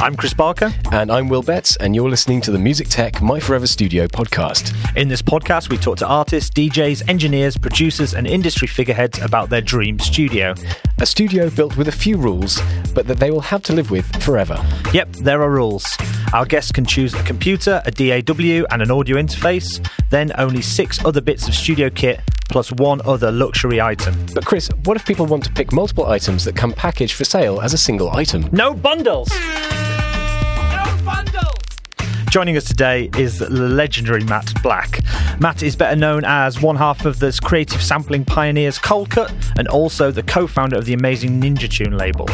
I'm Chris Barker. And I'm Will Betts, and you're listening to the Music Tech My Forever Studio podcast. In this podcast, we talk to artists, DJs, engineers, producers, and industry figureheads about their dream studio. A studio built with a few rules, but that they will have to live with forever. Yep, there are rules. Our guests can choose a computer, a DAW, and an audio interface, then only six other bits of studio kit, plus one other luxury item. But, Chris, what if people want to pick multiple items that come packaged for sale as a single item? No bundles! Joining us today is legendary Matt Black. Matt is better known as one half of the creative sampling pioneers Coldcut and also the co founder of the amazing Ninja Tune label.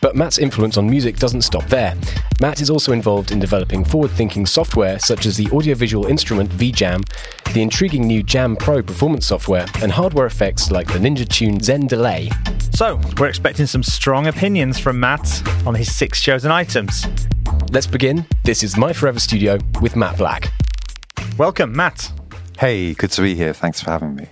But Matt's influence on music doesn't stop there. Matt is also involved in developing forward thinking software such as the audiovisual instrument VJam, the intriguing new Jam Pro performance software, and hardware effects like the Ninja Tune Zen Delay. So, we're expecting some strong opinions from Matt on his six chosen items. Let's begin. This is My Forever Studio with Matt Black. Welcome, Matt. Hey, good to be here. Thanks for having me.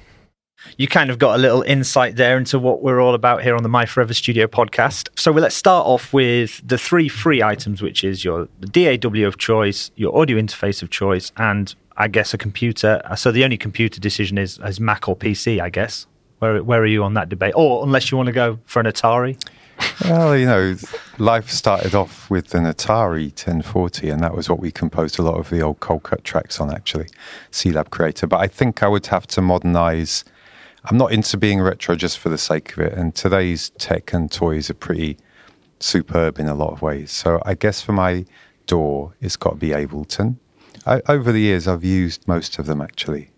You kind of got a little insight there into what we're all about here on the My Forever Studio podcast. So well, let's start off with the three free items, which is your DAW of choice, your audio interface of choice, and I guess a computer. So the only computer decision is, is Mac or PC, I guess. Where, where are you on that debate? Or unless you want to go for an Atari? Well, you know, life started off with an Atari 1040, and that was what we composed a lot of the old Coldcut tracks on, actually, C-Lab Creator. But I think I would have to modernize. I'm not into being retro just for the sake of it, and today's tech and toys are pretty superb in a lot of ways. So I guess for my DAW, it's got to be Ableton. I, over the years, I've used most of them, actually.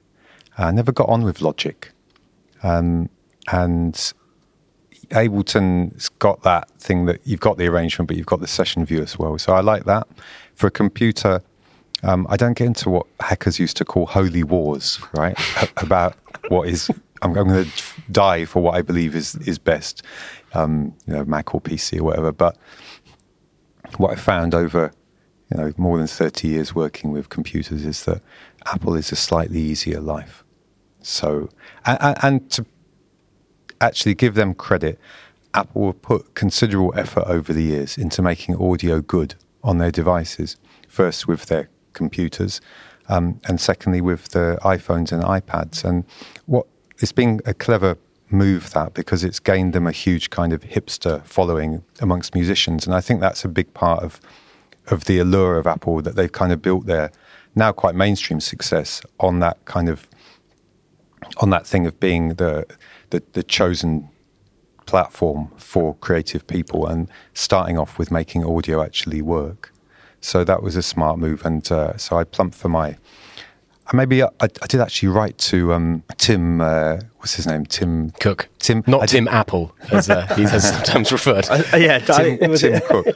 I never got on with Logic. Um, and Ableton's got that thing that you've got the arrangement, but you've got the session view as well. So I like that. For a computer, um, I don't get into what hackers used to call holy wars, right? About what is I'm, going to die for what I believe is is best, um, you know, Mac or PC or whatever. But what I found over you know more than 30 years working with computers is that Apple is a slightly easier life. So and, and to actually give them credit, Apple have put considerable effort over the years into making audio good on their devices. First with their computers, um, and secondly with the iPhones and iPads. And what it's been a clever move that because it's gained them a huge kind of hipster following amongst musicians, and I think that's a big part of of the allure of Apple that they've kind of built their now quite mainstream success on that kind of on that thing of being the the, the chosen platform for creative people and starting off with making audio actually work. So that was a smart move, and uh, so I plumped for my. Maybe I, I did actually write to um, Tim. Uh, what's his name? Tim Cook. Tim, not I Tim did, Apple, as uh, he's sometimes referred. Uh, yeah, Tim, Tim Cook.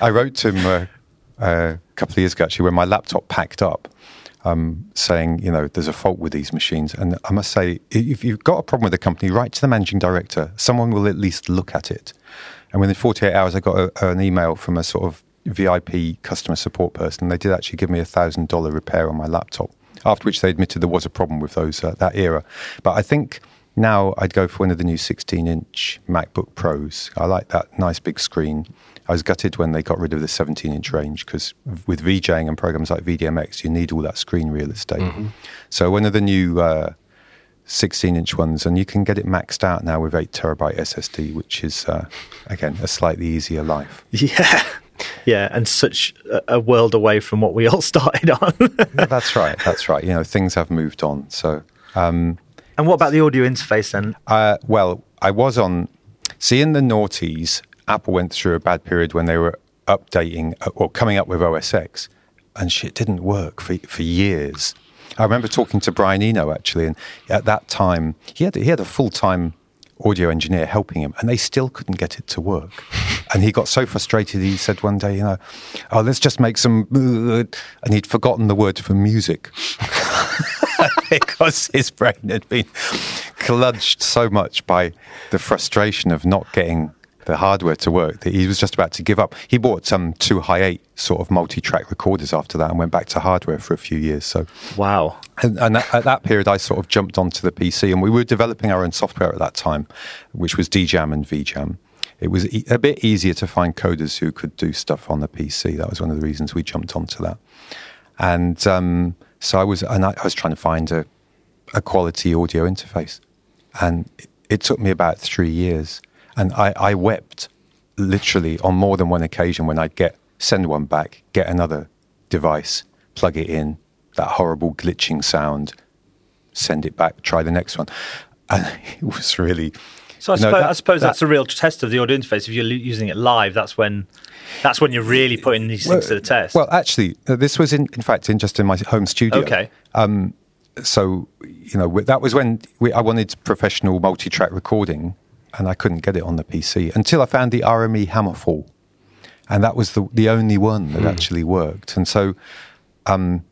I wrote to him uh, a couple of years ago actually when my laptop packed up um, saying, you know, there's a fault with these machines. And I must say, if you've got a problem with the company, write to the managing director. Someone will at least look at it. And within 48 hours, I got a, an email from a sort of VIP customer support person. They did actually give me a thousand dollar repair on my laptop. After which they admitted there was a problem with those uh, that era. But I think now I'd go for one of the new 16 inch MacBook Pros. I like that nice big screen. I was gutted when they got rid of the 17 inch range because with VJing and programs like VDMX, you need all that screen real estate. Mm-hmm. So one of the new uh, 16 inch ones, and you can get it maxed out now with 8 terabyte SSD, which is, uh, again, a slightly easier life. Yeah. Yeah, and such a world away from what we all started on. that's right. That's right. You know, things have moved on. So, um, and what about the audio interface then? Uh, well, I was on. See, in the noughties, Apple went through a bad period when they were updating uh, or coming up with OS X, and shit didn't work for for years. I remember talking to Brian Eno actually, and at that time he had he had a full time audio engineer helping him, and they still couldn't get it to work. And he got so frustrated, he said one day, you know, oh, let's just make some, and he'd forgotten the word for music. because his brain had been clutched so much by the frustration of not getting the hardware to work that he was just about to give up. He bought some two high eight sort of multi-track recorders after that and went back to hardware for a few years. So wow. And, and at that period, I sort of jumped onto the PC, and we were developing our own software at that time, which was DJam and VJam. it was e- a bit easier to find coders who could do stuff on the PC. That was one of the reasons we jumped onto that. And um, so I was, and I, I was trying to find a, a quality audio interface, and it, it took me about three years. And I, I wept literally on more than one occasion when I'd get send one back, get another device, plug it in, that horrible glitching sound, send it back, try the next one. And it was really. So I you know, suppose, that- I suppose that- that's a real test of the audio interface. If you're using it live, that's when that's when you're really putting these things to the test. Well, actually, uh, this was in, in fact in just in my home studio. okay. So you know that was when we, I wanted professional multi-track recording, and I couldn't get it on the PC until I found the RME Hammerfall, and that was the the only one that actually worked. And so, um,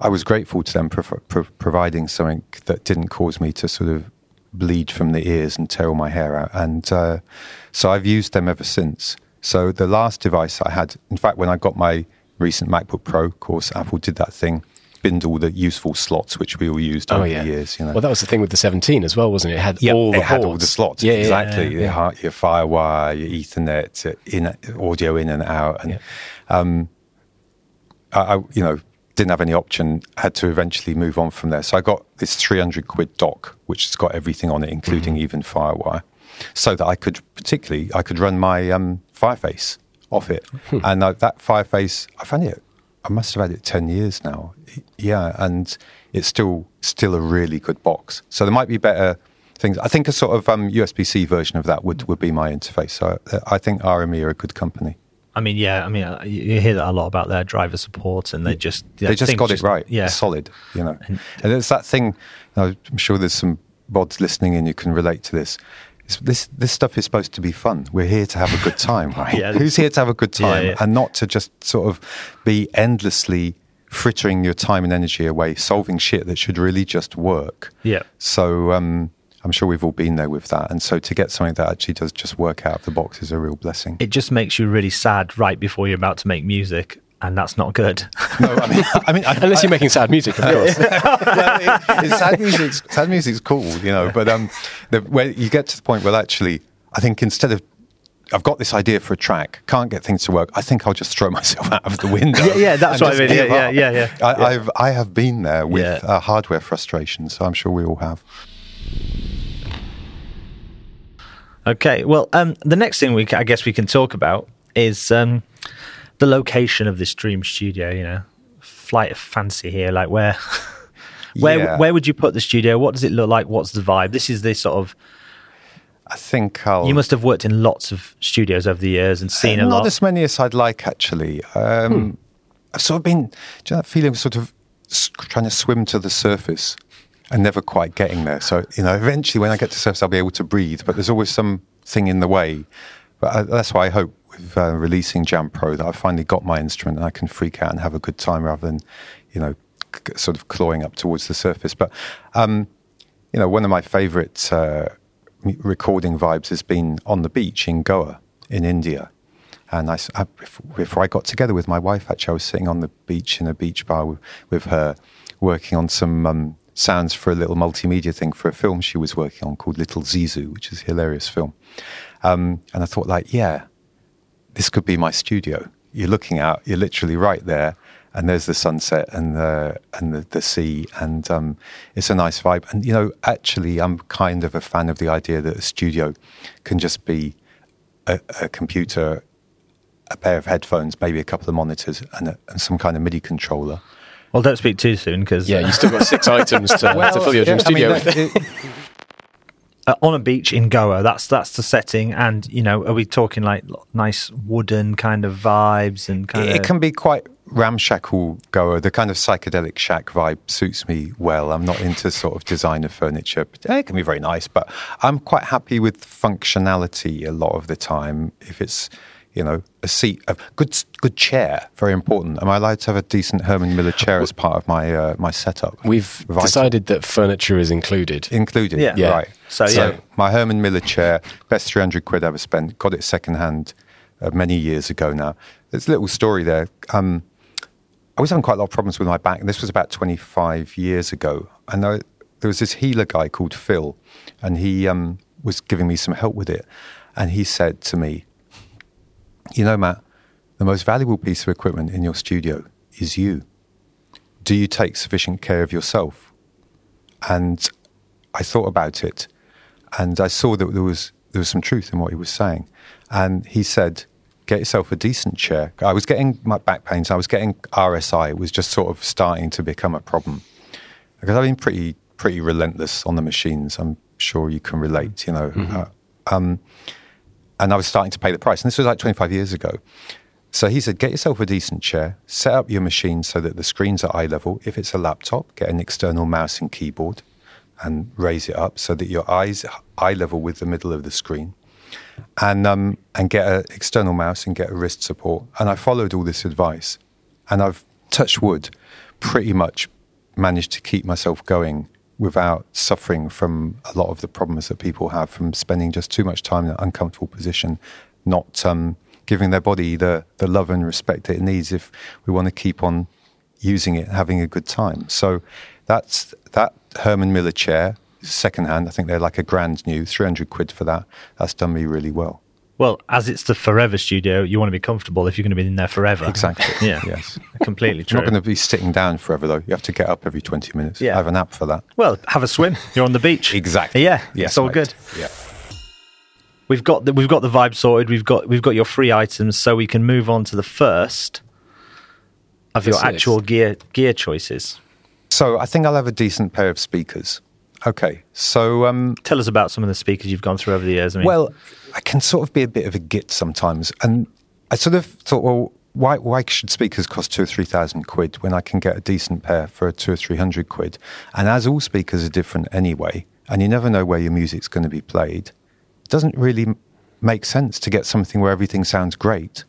I was grateful to them for, for providing something that didn't cause me to sort of bleed from the ears and tear all my hair out. And uh, so I've used them ever since. So the last device I had, in fact, when I got my recent MacBook Pro, of course, Apple did that thing, binned all the useful slots which we all used over the years. You know, Well, that was the thing with the 17 as well, wasn't it? It had Yep, all the it had all the slots. Yeah, yeah, exactly. yeah, Your yeah. Your FireWire, your Ethernet, in audio in and out, and um, I, I, you know, didn't have any option. Had to eventually move on from there. So I got this three hundred quid dock, which has got everything on it, including even FireWire, so that I could particularly I could run my um, Fireface off it, and uh, that Fireface I've had it. I must have had it ten years now. Yeah, and it's still still a really good box. So there might be better things. I think a sort of um, USB C version of that would, would be my interface. So uh, I think RME are a good company. I mean, yeah, I mean, uh, you hear that a lot about their driver support, and they just yeah, they just got it right. Yeah, solid, you know. And it's that thing. I'm sure there's some bods listening in You can relate to this. It's, this this stuff is supposed to be fun. We're here to have a good time, right? Yeah. Who's here to have a good Yeah, time yeah. and not to just sort of be endlessly frittering your time and energy away solving shit that should really just work. Yeah. So um, I'm sure we've all been there with that. And so to get something that actually does just work out of the box is a real blessing. It just makes you really sad right before you're about to make music, and that's not good. no, I mean, I mean, I, Unless you're making sad music, of course. well, it, it's, sad music's sad music's cool, you know. But um, the, where you get to the point where actually, I think instead of I've got this idea for a track, can't get things to work. I think I'll just throw myself out of the window. Yeah, yeah, that's what I just mean. Yeah, yeah, yeah, yeah. I, Yeah. I've I have been there with Yeah. uh, hardware frustration, so I'm sure we all have. Okay, well, um, the next thing we I guess we can talk about is um, the location of this dream studio. You know, flight of fancy here. Like where, where, Yeah. where would you put the studio? What does it look like? What's the vibe? This is the sort of. I think I'll. You must have worked in lots of studios over the years and seen a Uh, Not as many as I'd like, actually. Um, I've sort of been, do you know that feeling of sort of trying to swim to the surface and never quite getting there? So, you know, eventually when I get to surface, I'll be able to breathe, but there's always something in the way. But uh, that's why I hope with uh, releasing Jam Pro that I've finally got my instrument and I can freak out and have a good time rather than, you know, c- sort of clawing up towards the surface. But, um, you know, one of my favorite uh, recording vibes has been on the beach in Goa in India. And I, I- bef- before I got together with my wife, actually, I was sitting on the beach in a beach bar with, with her, working on some um, sounds for a little multimedia thing for a film she was working on called Little Zizu, which is a hilarious film. Um, and I thought, like, yeah, this could be my studio. You're looking out, you're literally right there, and there's the sunset and the and the, the sea, and um, it's a nice vibe. And you know, actually, I'm kind of a fan of the idea that a studio can just be a, a computer, a pair of headphones, maybe a couple of monitors, and, a, and some kind of MIDI controller. Well, don't speak too soon because yeah, you still got six items to, to fill your dream yeah, I mean, studio with. it- uh, on a beach in Goa, that's that's the setting. And you know, are we talking like nice wooden kind of vibes and kind it of? can be quite ramshackle Goa. The kind of psychedelic shack vibe suits me well. I'm not into sort of designer furniture. But eh, it can be very nice, but I'm quite happy with functionality a lot of the time. If it's you know a seat, a good good chair, very important. Am I allowed to have a decent Herman Miller chair as part of my uh, my setup? We've Vital. decided that furniture is included. included. Yeah. Yeah. Right. So, yeah. my Herman Miller chair, best 300 quid I ever spent. Got it secondhand uh, many years ago now. There's a little story there. Um, I was having quite a lot of problems with my back. and This was about 25 years ago. And I, there was this healer guy called Phil, and he um, was giving me some help with it. And he said to me, You know, Matt, the most valuable piece of equipment in your studio is you. Do you take sufficient care of yourself? And I thought about it and I saw that there was, there was some truth in what he was saying. And he said, Get yourself a decent chair. I was getting my back pains, I was getting RSI. It was just sort of starting to become a problem. Because I've been pretty, pretty relentless on the machines. I'm sure you can relate, you know. Mm-hmm. Uh, um, and I was starting to pay the price. And this was like 25 years ago. So he said, get yourself a decent chair, set up your machine so that the screen's at eye level. If it's a laptop, get an external mouse and keyboard and raise it up so that your eyes eye level with the middle of the screen. And um, and get an external mouse and get a wrist support. And I followed all this advice, and I've touched wood, pretty much managed to keep myself going without suffering from a lot of the problems that people have from spending just too much time in an uncomfortable position, not um, giving their body the, the love and respect it needs if we want to keep on using it having a good time. So that's that Herman Miller chair, secondhand. I think they're like a grand new, 300 quid for that. That's done me really well. Well, as it's the forever studio, you want to be comfortable if you're going to be in there forever. Exactly. yeah. Yes. Completely true. You're not going to be sitting down forever, though. You have to get up every 20 minutes. Yeah. I have an app for that. Well, have a swim. You're on the beach. Exactly. Yeah. Yes, it's all mate. good. Yeah. We've got the, we've got the vibe sorted. We've got we've got your free items, so we can move on to the first of your Yes, actual is. gear gear choices. So I think I'll have a decent pair of speakers. Okay. So, um, Tell us about some of the speakers you've gone through over the years. I mean, well, I can sort of be a bit of a git sometimes. And I sort of thought, well, why, why should speakers cost two or three thousand quid when I can get a decent pair for two or three hundred quid? And as all speakers are different anyway, and you never know where your music's going to be played, it doesn't really make sense to get something where everything sounds great.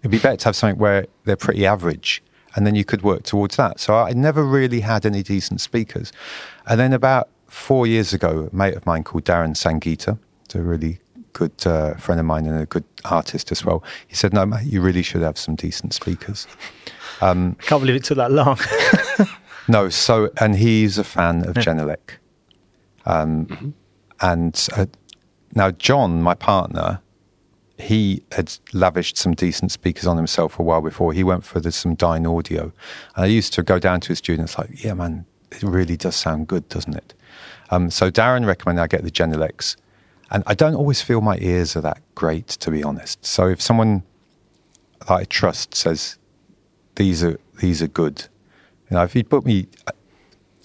It'd be better to have something where they're pretty average, and then you could work towards that. So I never really had any decent speakers. And then about four years ago, a mate of mine called Darren Sangita, it's a really good uh, friend of mine and a good artist as well. He said, "No, mate, you really should have some decent speakers." I can't believe it took that long. No, so and he's a fan of Genelec, um, and uh, now John, my partner, he had lavished some decent speakers on himself a while before. He went for the, some Dynaudio, and I used to go down to his students like, "Yeah, man, it really does sound good, doesn't it?" Um, so Darren recommended I get the Genelecs, and I don't always feel my ears are that great, to be honest. So if someone that I trust says these are these are good, you know, if you put me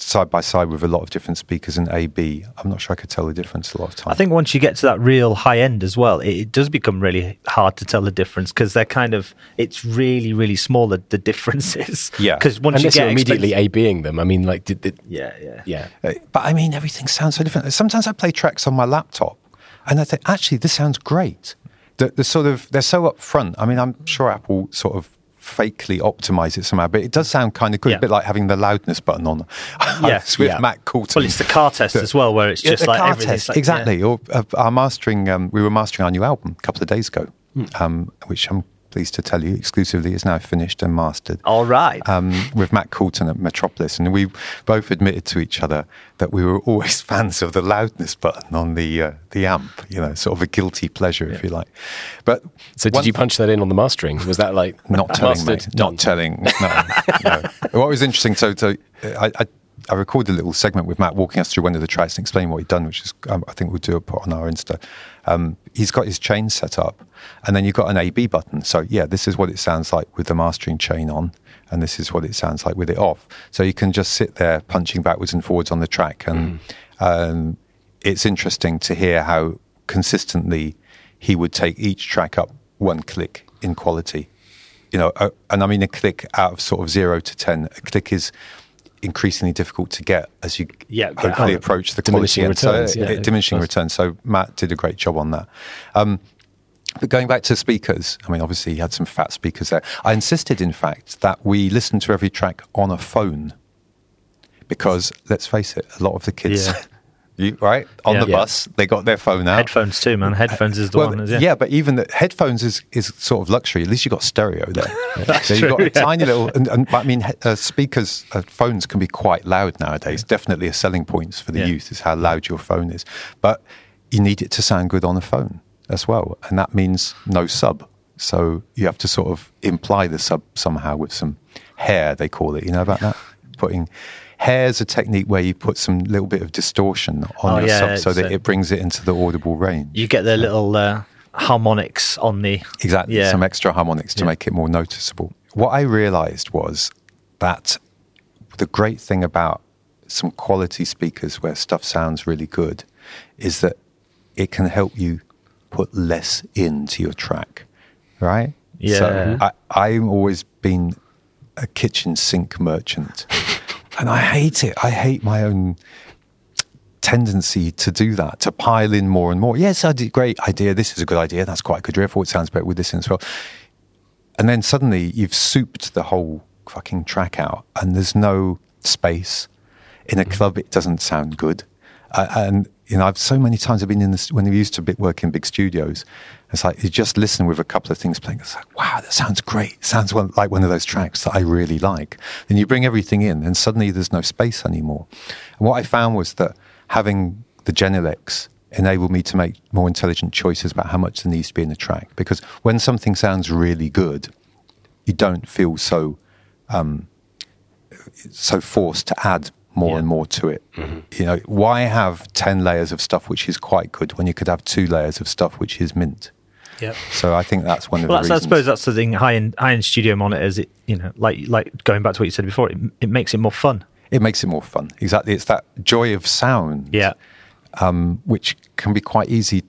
side by side with a lot of different speakers in AB, I'm not sure I could tell the difference a lot of times. I think once you get to that real high end as well, it, it does become really hard to tell the difference because they're kind of it's really really small the, the differences. Yeah. because once Unless you you are get immediately expensive- A-Bing them. I mean, like, did, did, yeah, yeah, yeah. Uh, But I mean, everything sounds so different. Sometimes I play tracks on my laptop, and I think actually this sounds great. The, the sort of they're so upfront. I mean, I'm sure Apple sort of fakely optimize it somehow, but it does sound kind of good. Yeah. A bit like having the loudness button on. Yeah. with Yeah. Matt Colton. Well, it's the car test as well, where it's just the like test, like- exactly. Or uh, our mastering, um, we were mastering our new album a couple of days ago, um, which I'm pleased to tell you exclusively is now finished and mastered. All right. Um, with Matt Colton at Metropolis, and we both admitted to each other that we were always fans of the loudness button on the uh, the amp. You know, sort of a guilty pleasure, if you like. But So did you punch that in on the mastering? Was that like not telling, mastered, mate. Not telling. No, no. What was interesting, so, so I, I, I recorded a little segment with Matt walking us through one of the tracks and explaining what he'd done, which is, um, I think we'll do a put on our Insta. Um, he's got his chain set up, and then you've got an AB button. So, yeah, this is what it sounds like with the mastering chain on, and this is what it sounds like with it off. So you can just sit there punching backwards and forwards on the track, and um, it's interesting to hear how consistently he would take each track up one click in quality you know, uh, and I mean a click out of sort of zero to ten. A click is increasingly difficult to get as you Yeah, hopefully approach the diminishing quality. returns, So, yeah, diminishing returns. So Matt did a great job on that. Um, but going back to speakers, I mean, obviously he had some fat speakers there. I insisted, in fact, that we listen to every track on a phone because let's face it, a lot of the kids. Yeah. You, right on Yeah. the Yeah. bus, they got their phone out. Headphones too, man. Headphones is the Well, one. Yeah. yeah. but even the headphones is, is sort of luxury. At least you got stereo there. That's so you've got a yeah. tiny little. And, and, I mean, uh, speakers, uh, phones can be quite loud nowadays. Definitely a selling point for the Yeah. youth is how loud your phone is. But you need it to sound good on a phone. as well, and that means no sub. So you have to sort of imply the sub somehow with some hair, they call it. You know about that? Putting hair is a technique where you put some little bit of distortion on Oh, your yeah, sub so that a- it brings it into the audible range. You get the little uh, harmonics on the. Exactly, Yeah. some extra harmonics to Yeah. make it more noticeable. What I realized was that the great thing about some quality speakers where stuff sounds really good is that it can help you put less into your track, right? Yeah. So I, I've always been a kitchen sink merchant, and I hate it. I hate my own tendency to do that, to pile in more and more. Yes, I did great idea. This is a good idea. That's quite a good riff. It sounds better with this in as well. And then suddenly you've souped the whole fucking track out, and there's no space. In a club, it doesn't sound good. Uh, and you know, I've so many times I've been in this when we used to work in big studios. It's like you just listen with a couple of things playing. It's like, wow, that sounds great. It sounds one, like one of those tracks that I really like. Then you bring everything in, and suddenly there's no space anymore. And what I found was that having the Genelecs enabled me to make more intelligent choices about how much there needs to be in the track. Because when something sounds really good, you don't feel so um, so forced to add more Yeah. and more to it. You know, why have ten layers of stuff which is quite good when you could have two layers of stuff which is mint? Yep. So I think that's one of Well, the that's, I suppose that's the thing. High end, high end studio monitors. It you know, like like going back to what you said before, it, it makes it more fun. it makes it more fun. Exactly, it's that joy of sound. Yeah, um, which can be quite easy.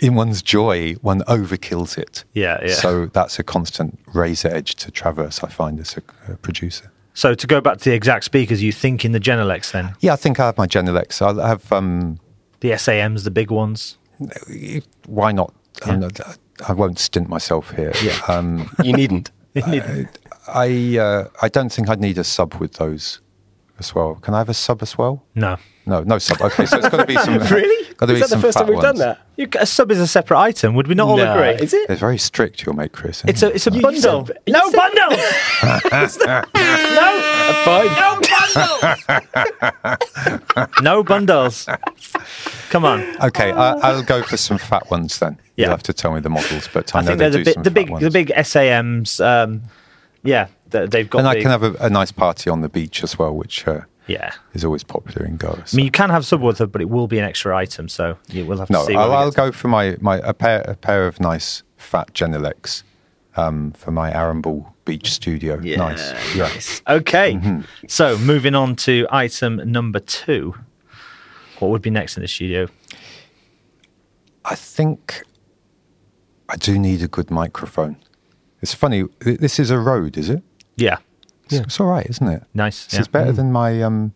In one's joy, one overkills it. Yeah, yeah. So that's a constant razor edge to traverse. I find as a, a producer. So to go back to the exact speakers, you think in the Genelecs then Yeah, I think I have my Genelecs. I have. Um, the SAMs, the big ones. why not? Yeah. Not- I won't stint myself here. Yeah. Um, You needn't. I uh, I don't think I'd need a sub with those as well. Can I have a sub as well? No, No, no sub. Okay, so it's got to be some. Really? Got to Is be that the first time we've done that? you, a sub is a separate item. Would we not all agree? Is it? They're very strict, your mate, Chris. It's a it's a You bundle. said- no said- bundles. no, Fine. no bundles. no bundles. Come on. Okay, I, I'll go for some fat ones then. Yeah. You'll have to tell me the models, but I, I know they they're the do big, some the big, ones. the big SAMs. Um, yeah, th- they've got. and I can have a, a nice party on the beach as well, which uh, Yeah, is always popular in Goa. I mean you can have subwoofer, but it will be an extra item. So you will have to no, see. where I'll, I'll go for my, my a pair a pair of nice fat Genelecs um, for my Arambul Beach studio. Yeah, nice. Yeah. nice. Okay, Mm-hmm. so moving on to item number two. What would be next in the studio? I think I do need a good microphone. It's funny. This is a Rode, is it? Yeah, It's, it's all right, isn't it? nice. This yeah. is better than my um.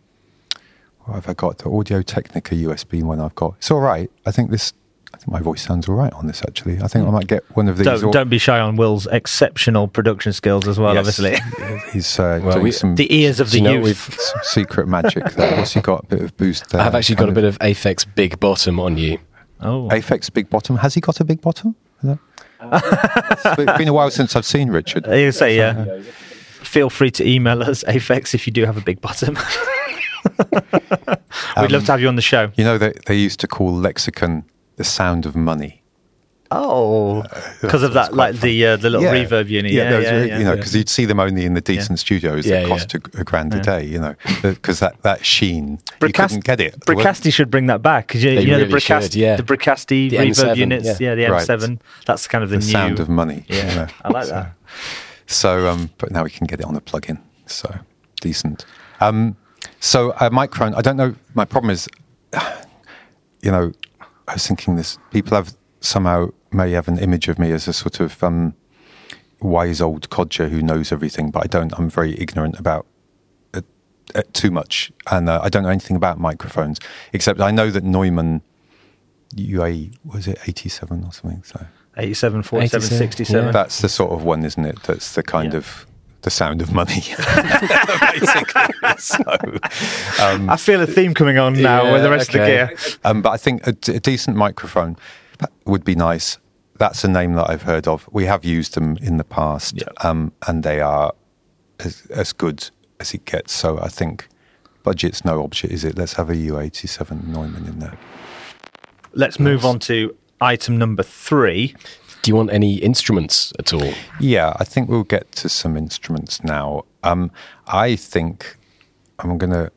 What have I got? The Audio Technica USB one I've got. It's all right. I think this. I think my voice sounds all right on this. Actually, I think I might get one of these. Don't, au- don't be shy on Will's exceptional production skills as well. Yes. Obviously, he's uh, Well, doing we- some the ears of the youth. we've- some secret magic there. What's he got? A bit of boost there. I've actually got a bit of Aphex Big Bottom on you. Oh, Aphex big bottom. Has he got a big bottom? Is that- it's been a while since I've seen Richard. Uh, you say yeah. Feel free to email us, Aphex, if you do have a big bottom. We'd love um, to have you on the show. You know that they used to call Lexicon the sound of money. Oh, because of that, like the uh, the little reverb unit. Yeah, yeah, are- yeah. you know, because you'd see them only in the decent studios Yeah, that cost a, a grand a day. You know, because that that sheen, you couldn't get it. Bricasti should bring that back because you, you know the really Bricasti, should, yeah. the Bricasti The reverb M7, units. yeah. Yeah, the M7. That's kind of the, the new sound of money. Yeah, you know. I like So- that. So, um, but now we can get it on a plug-in. So decent. Um, so a microphone. I don't know. My problem is, you know, I was thinking this. People have somehow may have an image of me as a sort of um, wise old codger who knows everything, but I don't. I'm very ignorant about uh, uh, too much, and uh, I don't know anything about microphones except I know that Neumann UA was it 87 or something. So 87, 47, 87, 67. yeah. that's the sort of one, isn't it? That's the kind Yeah. of the sound of money, basically. so, um, I feel a theme coming on now Yeah, with the rest okay. of the gear. um, but I think a, d- a decent microphone would be nice. That's a name that I've heard of. We have used them in the past, Yeah. um, and they are as, as good as it gets. So I think budget's no object, is it? Let's have a U87 Neumann in there. Let's move on to item number three. Do you want any instruments at all? Yeah, I think we'll get to some instruments now. Um, I think I'm going to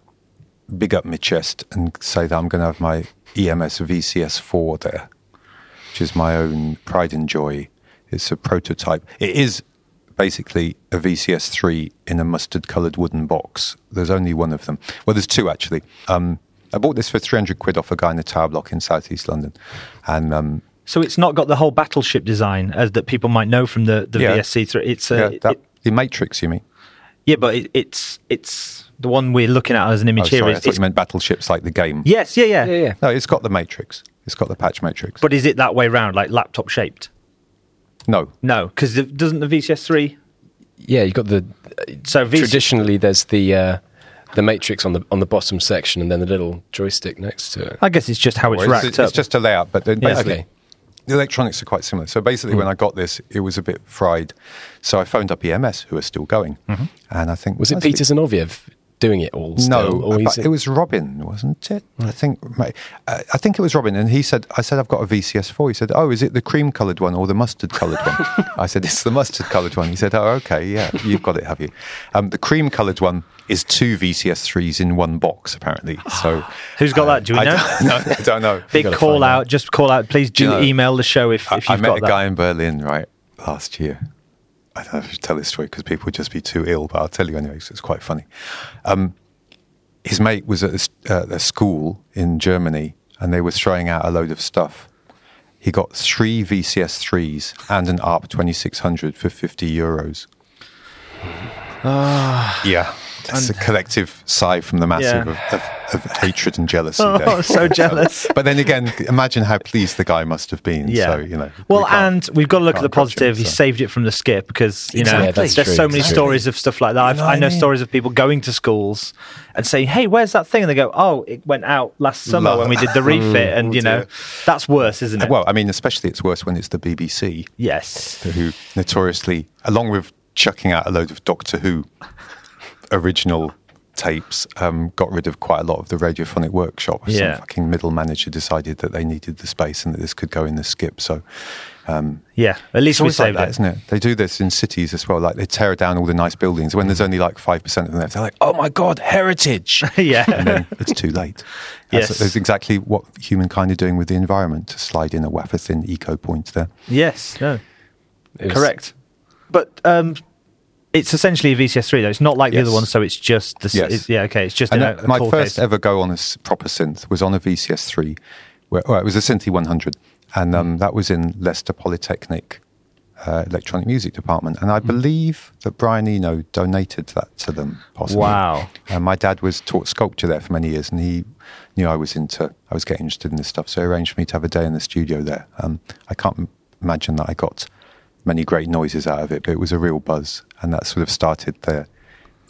big up my chest and say that I'm going to have my EMS VCS4 there, which is my own pride and joy. It's a prototype. It is basically a VCS3 in a mustard coloured wooden box. There's only one of them. Well, there's two actually. Um, I bought this for 300 quid off a guy in a tower block in southeast London. And um, So it's not got the whole battleship design as that people might know from the, the Yeah. VCS3. It's a, yeah, that, it- the Matrix, you mean? yeah, but it, it's it's the one we're looking at as an Oh, image here. sorry, I thought it's- you meant battleships like the game. yes, yeah, yeah, yeah. No, it's got the Matrix. It's got the patch Matrix. But is it that way round, like laptop shaped? no, No, because doesn't the VCS3? Yeah, you've got the. So VC, Traditionally, there's the uh, the matrix on the on the bottom section, and then the little joystick next to it. I guess it's just how it's Well, racked it's, up. it's just a layout, but then Yeah. basically Okay. the electronics are quite similar. So basically, Hmm. when I got this, it was a bit fried. So I phoned up EMS, who are still going, Mm-hmm. and I think Was it that's Peter Zinovieff doing it all? Still, No, or but he's- it was Robin, wasn't it? I think uh, I think it was Robin, and he said, "I said I've got a VCS4." He said, "Oh, is it the cream coloured one or the mustard coloured one?" I said, "It's the mustard coloured one." He said, "Oh, okay, yeah, you've got it, have you?" Um, the cream coloured one is two VCS3s in one box, apparently. So Who's got that? Do we I know? Don't, no, I don't know. Big call out. out. Just call out. Please do you know, email the show if, I, if I you've met got a that. guy in Berlin right last year. I don't know if I should tell this story because people would just be too ill, but I'll tell you anyway. 'cause it's quite funny. Um, his mate was at a, uh, a school in Germany, and they were throwing out a load of stuff. He got three VCS threes and an ARP twenty six hundred for fifty euros. yeah, it's a collective sigh from the massive Yeah. of, of, of hatred and jealousy. Oh, there. so jealous. But then again, imagine how pleased the guy must have been. Yeah. So, you know. well, we and we've got to look at the can't him, positive. He saved it from the skip because you know Exactly. Yeah, there's true, so many exactly. stories of stuff like that. I've, know what I I mean? stories of people going to schools and saying, "Hey, where's that thing?" And they go, "Oh, it went out last summer La- when we did the mm, refit." And Oh, you know, dear. that's worse, isn't it? Well, I mean, especially it's worse when it's the BBC, yes. who notoriously, along with chucking out a load of Doctor Who original tapes, um, got rid of quite a lot of the radiophonic workshop. Yeah. Some fucking middle manager decided that they needed the space and that this could go in the skip. So Yeah. At least we always like saved that, it. isn't it? They do this in cities as well. Like they tear down all the nice buildings when there's only like 5% of them left. They're like, oh my God, heritage. yeah. and then it's too late. That's, Yes. that's exactly what humankind are doing with the environment to slide in a wafer thin eco point there. yes. No. it was- Correct. But um, it's essentially a VCS3 though. It's not like the other Yes. one, so it's just the Yes. it's- yeah. Okay, it's just And a, a my first case. ever go on a proper synth was on a VCS3. Where, well, it was a Synthi 100, and um, that was in Leicester Polytechnic uh, Electronic Music Department. And I believe that Brian Eno donated that to them. Possibly. Wow. And my dad was taught sculpture there for many years, and he knew I was into, I was getting interested in this stuff. So he arranged for me to have a day in the studio there. Um, I can't m- imagine that I got many great noises out of it, but it was a real buzz, and that sort of started the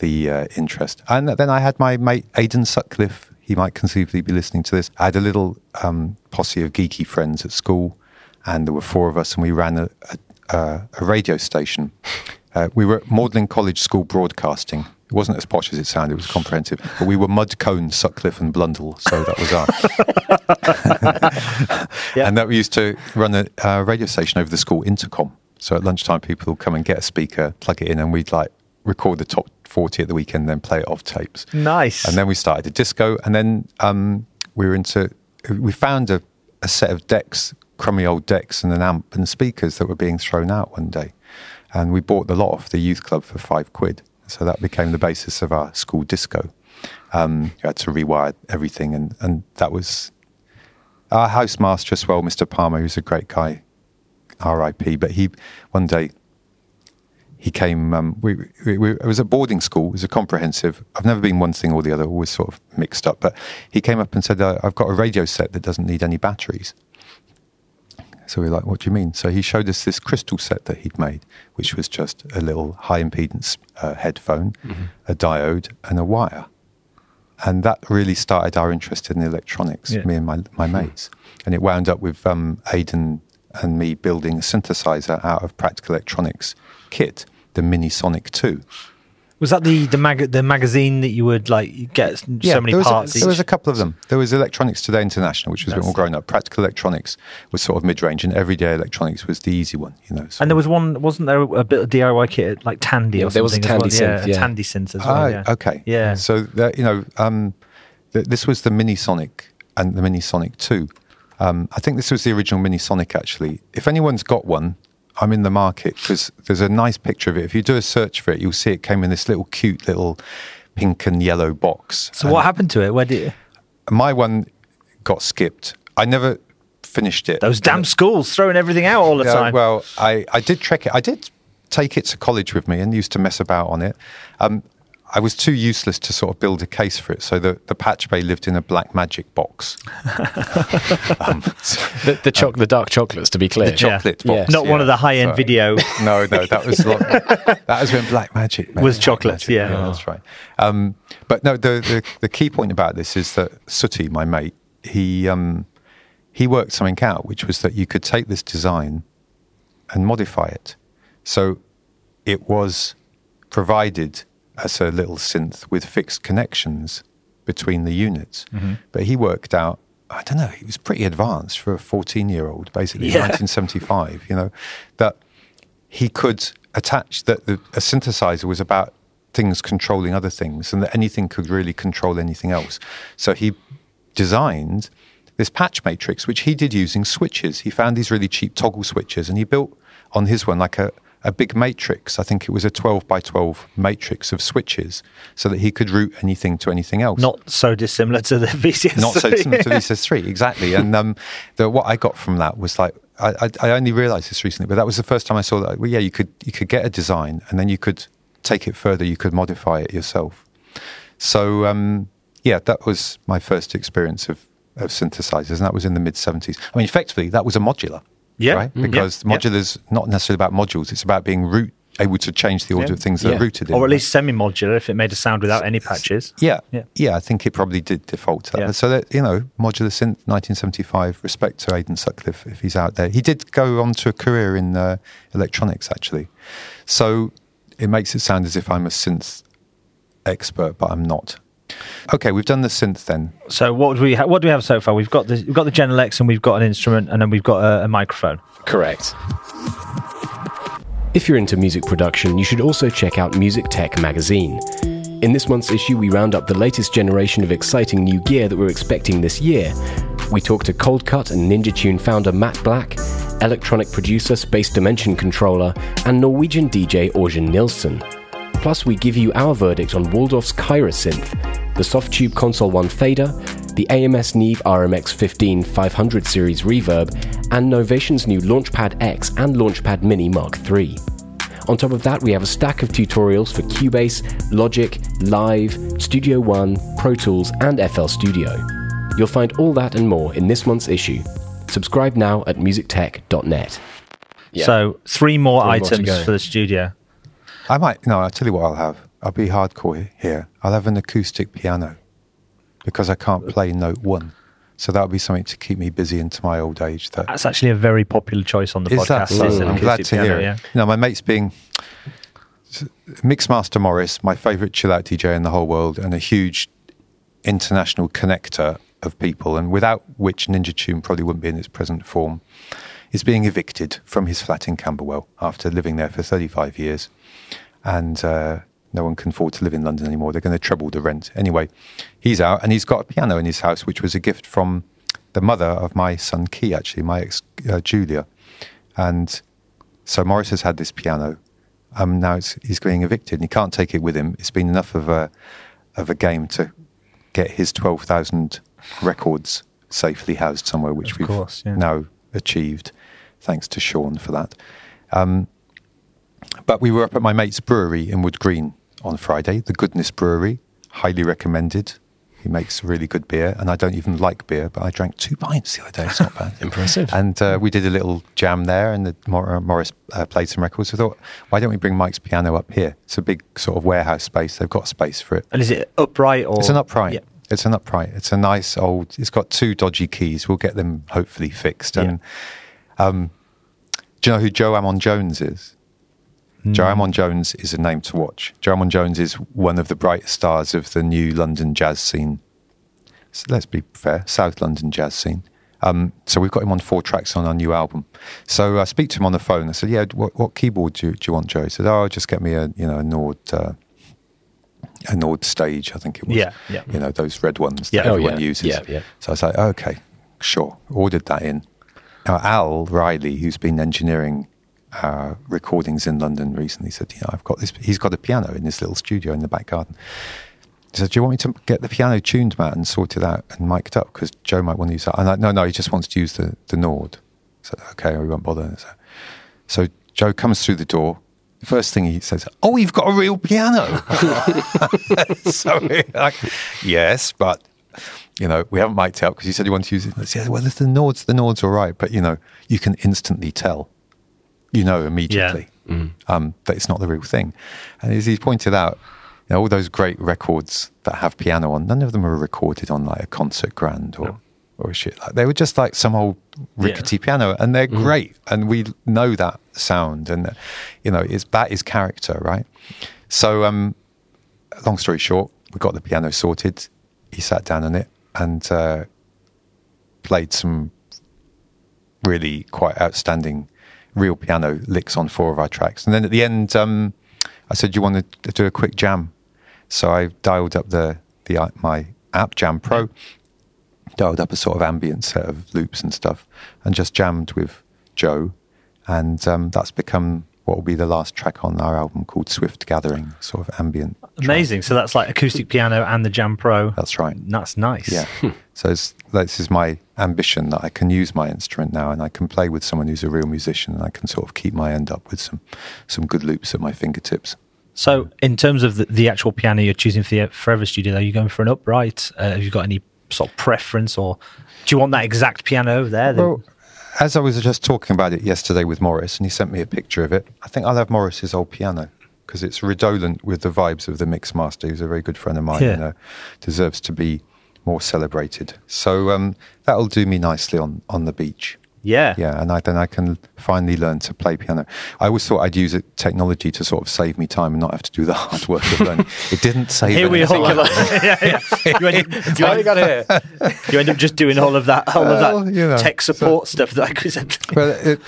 the uh, interest. And then I had my mate Aidan Sutcliffe. He might conceivably be listening to this. I had a little um, posse of geeky friends at school, and there were four of us, and we ran a, a, a, radio station. Uh, we were at Magdalen College School Broadcasting. It wasn't as posh as it sounded; it was comprehensive. But we were Mudcone, Sutcliffe, and Blundell, so that was our. And that we used to run a uh, radio station over the school intercom. So at lunchtime, people would come and get a speaker, plug it in, and we'd like record the top 40 at the weekend, then play it off tapes. Nice. And then we started a disco, and then um, we were into. We found a, a set of decks, crummy old decks, and an amp and speakers that were being thrown out one day, and we bought the lot off the youth club for five quid. So that became the basis of our school disco. Um, you had to rewire everything, and and that was our housemaster as well, Mr. Palmer, who's a great guy, R.I.P. But he one day he came. Um, we, we, we, it was a boarding school. It was a comprehensive. I've never been one thing or the other. Always sort of mixed up. But he came up and said, uh, "I've got a radio set that doesn't need any batteries." So we are like, "What do you mean?" So he showed us this crystal set that he'd made, which was just a little high impedance uh, headphone, a diode, and a wire. And that really started our interest in electronics, Yeah. me and my, my mates. And it wound up with um, Aidan and me building a synthesizer out of Practical Electronics kit, the Mini Sonic 2. Was that the the, mag- the magazine that you would like get so many there was, parts? a, there was a couple of them. There was Electronics Today International, which was a bit That's more grown up. Practical Electronics was sort of mid range, and Everyday Electronics was the easy one. You know, so- and there was one, wasn't there a bit of DIY kit like Tandy Yeah, or there was a something as well? Tandy synth, yeah, yeah. a Tandy synth as well. Ah, yeah. okay. Yeah. So that, you know, um, th- this was the Mini Sonic and the Mini Sonic Two. Um, I think this was the original Mini Sonic. Actually, if anyone's got one, I'm in the market because there's a nice picture of it. If you do a search for it, you'll see it came in this little cute little pink and yellow box. So And what happened to it? Where did My one got skipped. I never finished it. those damn schools throwing everything out all the Yeah, time? Well, I, I did trek it. I did take it to college with me and used to mess about on it. Um, I was too useless to sort of build a case for it, so the, the patch bay lived in a black magic box. um, The, the, choc- the dark chocolates, to be clear. the chocolate Yeah. box. Not one of the high-end So- video. No, no, that was lo- that was when Black Magic Was Black chocolate, Magic, yeah. that's right. Um, but no, the, the the key point about this is that Sooty, my mate, he um, he worked something out, which was that you could take this design and modify it. So it was provided as a little synth with fixed connections between the units. Mm-hmm. But he worked out, I don't know, he was pretty advanced for a 14 year old, basically, Yeah. 1975, you know, that he could attach that the, a synthesizer was about things controlling other things and that anything could really control anything else. So he designed this patch matrix, which he did using switches. He found these really cheap toggle switches and he built on his one like a, a big matrix. I think it was a 12 by 12 matrix of switches so that he could route anything to anything else. Not so dissimilar to the VCS. Not so dissimilar to this S3, exactly. And um, the, what I got from that was like, I, I, I only realized this recently, but that was the first time I saw that. Well, yeah, you could you could get a design and then you could take it further. You could modify it yourself. So um, yeah, that was my first experience of, of synthesizers, and that was in the mid '70s. I mean, effectively, that was a modular, Yeah. right? Mm, Because yeah, yeah. modulars not necessarily about modules; it's about being root able to change the order Yeah. of things that Yeah. are rooted in, or at least semi-modular if it made a sound without any patches. Yeah, Yeah. yeah, I think it probably did default to that. Yeah. So that you know, modular synth, 1975. Respect to Aidan Sutcliffe if he's out there. He did go on to a career in uh, electronics actually. So it makes it sound as if I'm a synth expert, but I'm not. Okay, we've done the synth then. So what do we ha- what do we have so far? We've got the we've got the Gen X and we've got an instrument and then we've got a, a microphone. Correct. If you're into music production, you should also check out Music Tech magazine. In this month's issue, we round up the latest generation of exciting new gear that we're expecting this year. We talk to Coldcut and Ninja Tune founder Matt Black, electronic producer Space Dimension Controller, and Norwegian DJ Orjan Nilsson. Plus, we give you our verdict on Waldorf's Kyra synth, the Softube Console 1 fader, the AMS Neve RMX 15 500 series reverb, and Novation's new Launchpad X and Launchpad Mini Mark III. On top of that, we have a stack of tutorials for Cubase, Logic, Live, Studio One, Pro Tools, and FL Studio. You'll find all that and more in this month's issue. Subscribe now at musictech.net. Yeah. So three more Three items go. for the studio. I might no. I'll tell you what I'll have. I'll be hardcore here. I'll have an acoustic piano because I can't play note one. So that'll be something to keep me busy into my old age. That That's actually a very popular choice on the Is podcast. that so? I'm glad to piano, hear. yeah. it. You know, my mates being Mixmaster Morris, my favourite chill out DJ in the whole world, and a huge international connector of people, and without which Ninja Tune probably wouldn't be in its present form, is being evicted from his flat in Camberwell after living there for 35 years. And uh, no one can afford to live in London anymore. They're going to treble the rent. Anyway, he's out and he's got a piano in his house, which was a gift from the mother of my son Key, actually, my ex uh, Julia. And so Morris has had this piano. Um, now it's, he's being evicted and he can't take it with him. It's been enough of a of a game to get his twelve thousand records safely housed somewhere, which Of we've course, yeah. now achieved, thanks to Sean for that. Um, but we were up at my mate's brewery in Wood Green on Friday, the Goodness Brewery, highly recommended. He makes really good beer, and I don't even like beer, but I drank two pints the other day. It's not bad. Impressive. And uh, we did a little jam there, and the Mor- uh, Morris uh, played some records. I thought, why don't we bring Mike's piano up here? It's a big sort of warehouse space. They've got space for it. And is it upright or It's an upright. Yeah. It's an upright. It's a nice old. It's got two dodgy keys. We'll get them hopefully fixed. And um, do you know who Joe Armon Jones is? Joe Jones is a name to watch. Joe Jones is one of the bright stars of the new London jazz scene. So let's be fair, South London jazz scene. Um, so we've got him on four tracks on our new album. So I speak to him on the phone. I said, "Yeah, what, what keyboard do you, do you, want, Joe?" He said, "Oh, just get me a you know a Nord." Uh, a Nord stage, I think it was. Yeah, yeah. You know those red ones yeah. that everyone oh, yeah. uses. Yeah, yeah. So I was like, okay, sure. Ordered that in. Now Al Riley, who's been engineering uh, recordings in London recently, said, you know, I've got this. He's got a piano in his little studio in the back garden. He said, "Do you want me to get the piano tuned, Matt, and sorted out and mic'd up? Because Joe might want to use that." I'm "No, no, he just wants to use the the Nord." So okay, we won't bother. So, so Joe comes through the door. First thing he says, "Oh, you've got a real piano." so like, yes, but you know, we haven't mic'd up because he said he wanted to use it. I said, well, the Nord's the Nord's all right, but you know, you can instantly tell. You know immediately Yeah. Mm. um, that it's not the real thing. And as he pointed out, you know, all those great records that have piano on, none of them were recorded on like a concert grand or, No. or shit. Like they were just like some old rickety piano, and they're great, and we know that sound, and you know, it's that is character, right? So, um, long story short, we got the piano sorted. He sat down on it and uh, played some really quite outstanding real piano licks on four of our tracks. And then at the end, um, I said, "You want to do a quick jam?" So I dialed up the the my app Jam Pro, dialed up a sort of ambient set of loops and stuff, and just jammed with Joe, and um, that's become what will be the last track on our album called Swift Gathering, sort of ambient. Amazing. So that's like acoustic piano and the Jam Pro. That's right. That's nice. Yeah. so it's, this is my ambition that I can use my instrument now and I can play with someone who's a real musician and I can sort of keep my end up with some, some good loops at my fingertips. So, in terms of the, the actual piano you're choosing for the Forever Studio, are you going for an upright? Uh, have you got any sort of preference, or do you want that exact piano there? Then? As I was just talking about it yesterday with Morris, and he sent me a picture of it, I think I'll have Morris's old piano because it's redolent with the vibes of the Mixmaster, who's a very good friend of mine Yeah. and uh, deserves to be more celebrated. So um, that'll do me nicely on, on the beach. Yeah, Yeah, and I, then I can finally learn to play piano. I always thought I'd use it, technology to sort of save me time and not have to do the hard work of learning. It didn't save me. Here we are. yeah, yeah. You, end up, you, What have you end, you end up just doing all of that, all of that you know, tech support stuff that I could said. Well, it,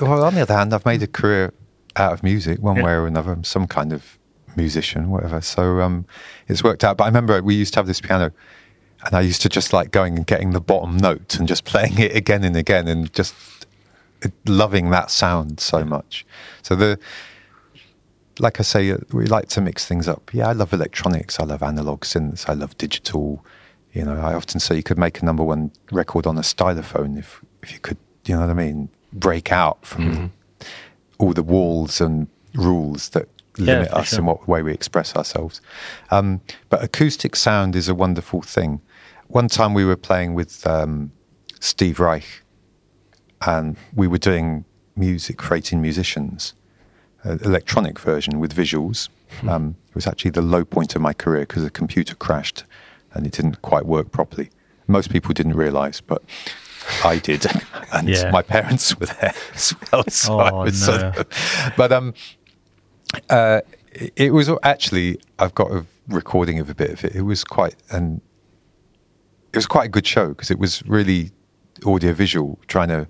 well, on the other hand, I've made a career out of music one Yeah. way or another. I'm some kind of musician, whatever. So um, it's worked out. But I remember we used to have this piano, and I used to just like going and getting the bottom note and just playing it again and again, and just loving that sound so much. So the like I say, uh, we like to mix things up. Yeah, I love electronics. I love analog synths. I love digital. You know, I often say you could make a number one record on a stylophone if if you could. You know what I mean? Break out from all the walls and rules that limit for us sure. in what way we express ourselves. Um, but acoustic sound is a wonderful thing. One time we were playing with um, Steve Reich, and we were doing music for 18 musicians, an electronic version with visuals. Um, it was actually the low point of my career because the computer crashed and it didn't quite work properly. Most people didn't realize, but I did, and Yeah. my parents were there as well. So Oh, was sort no. of- but um, uh, it- it was actually I've got a recording of a bit of it. It was quite an it was quite a good show because it was really audiovisual, trying to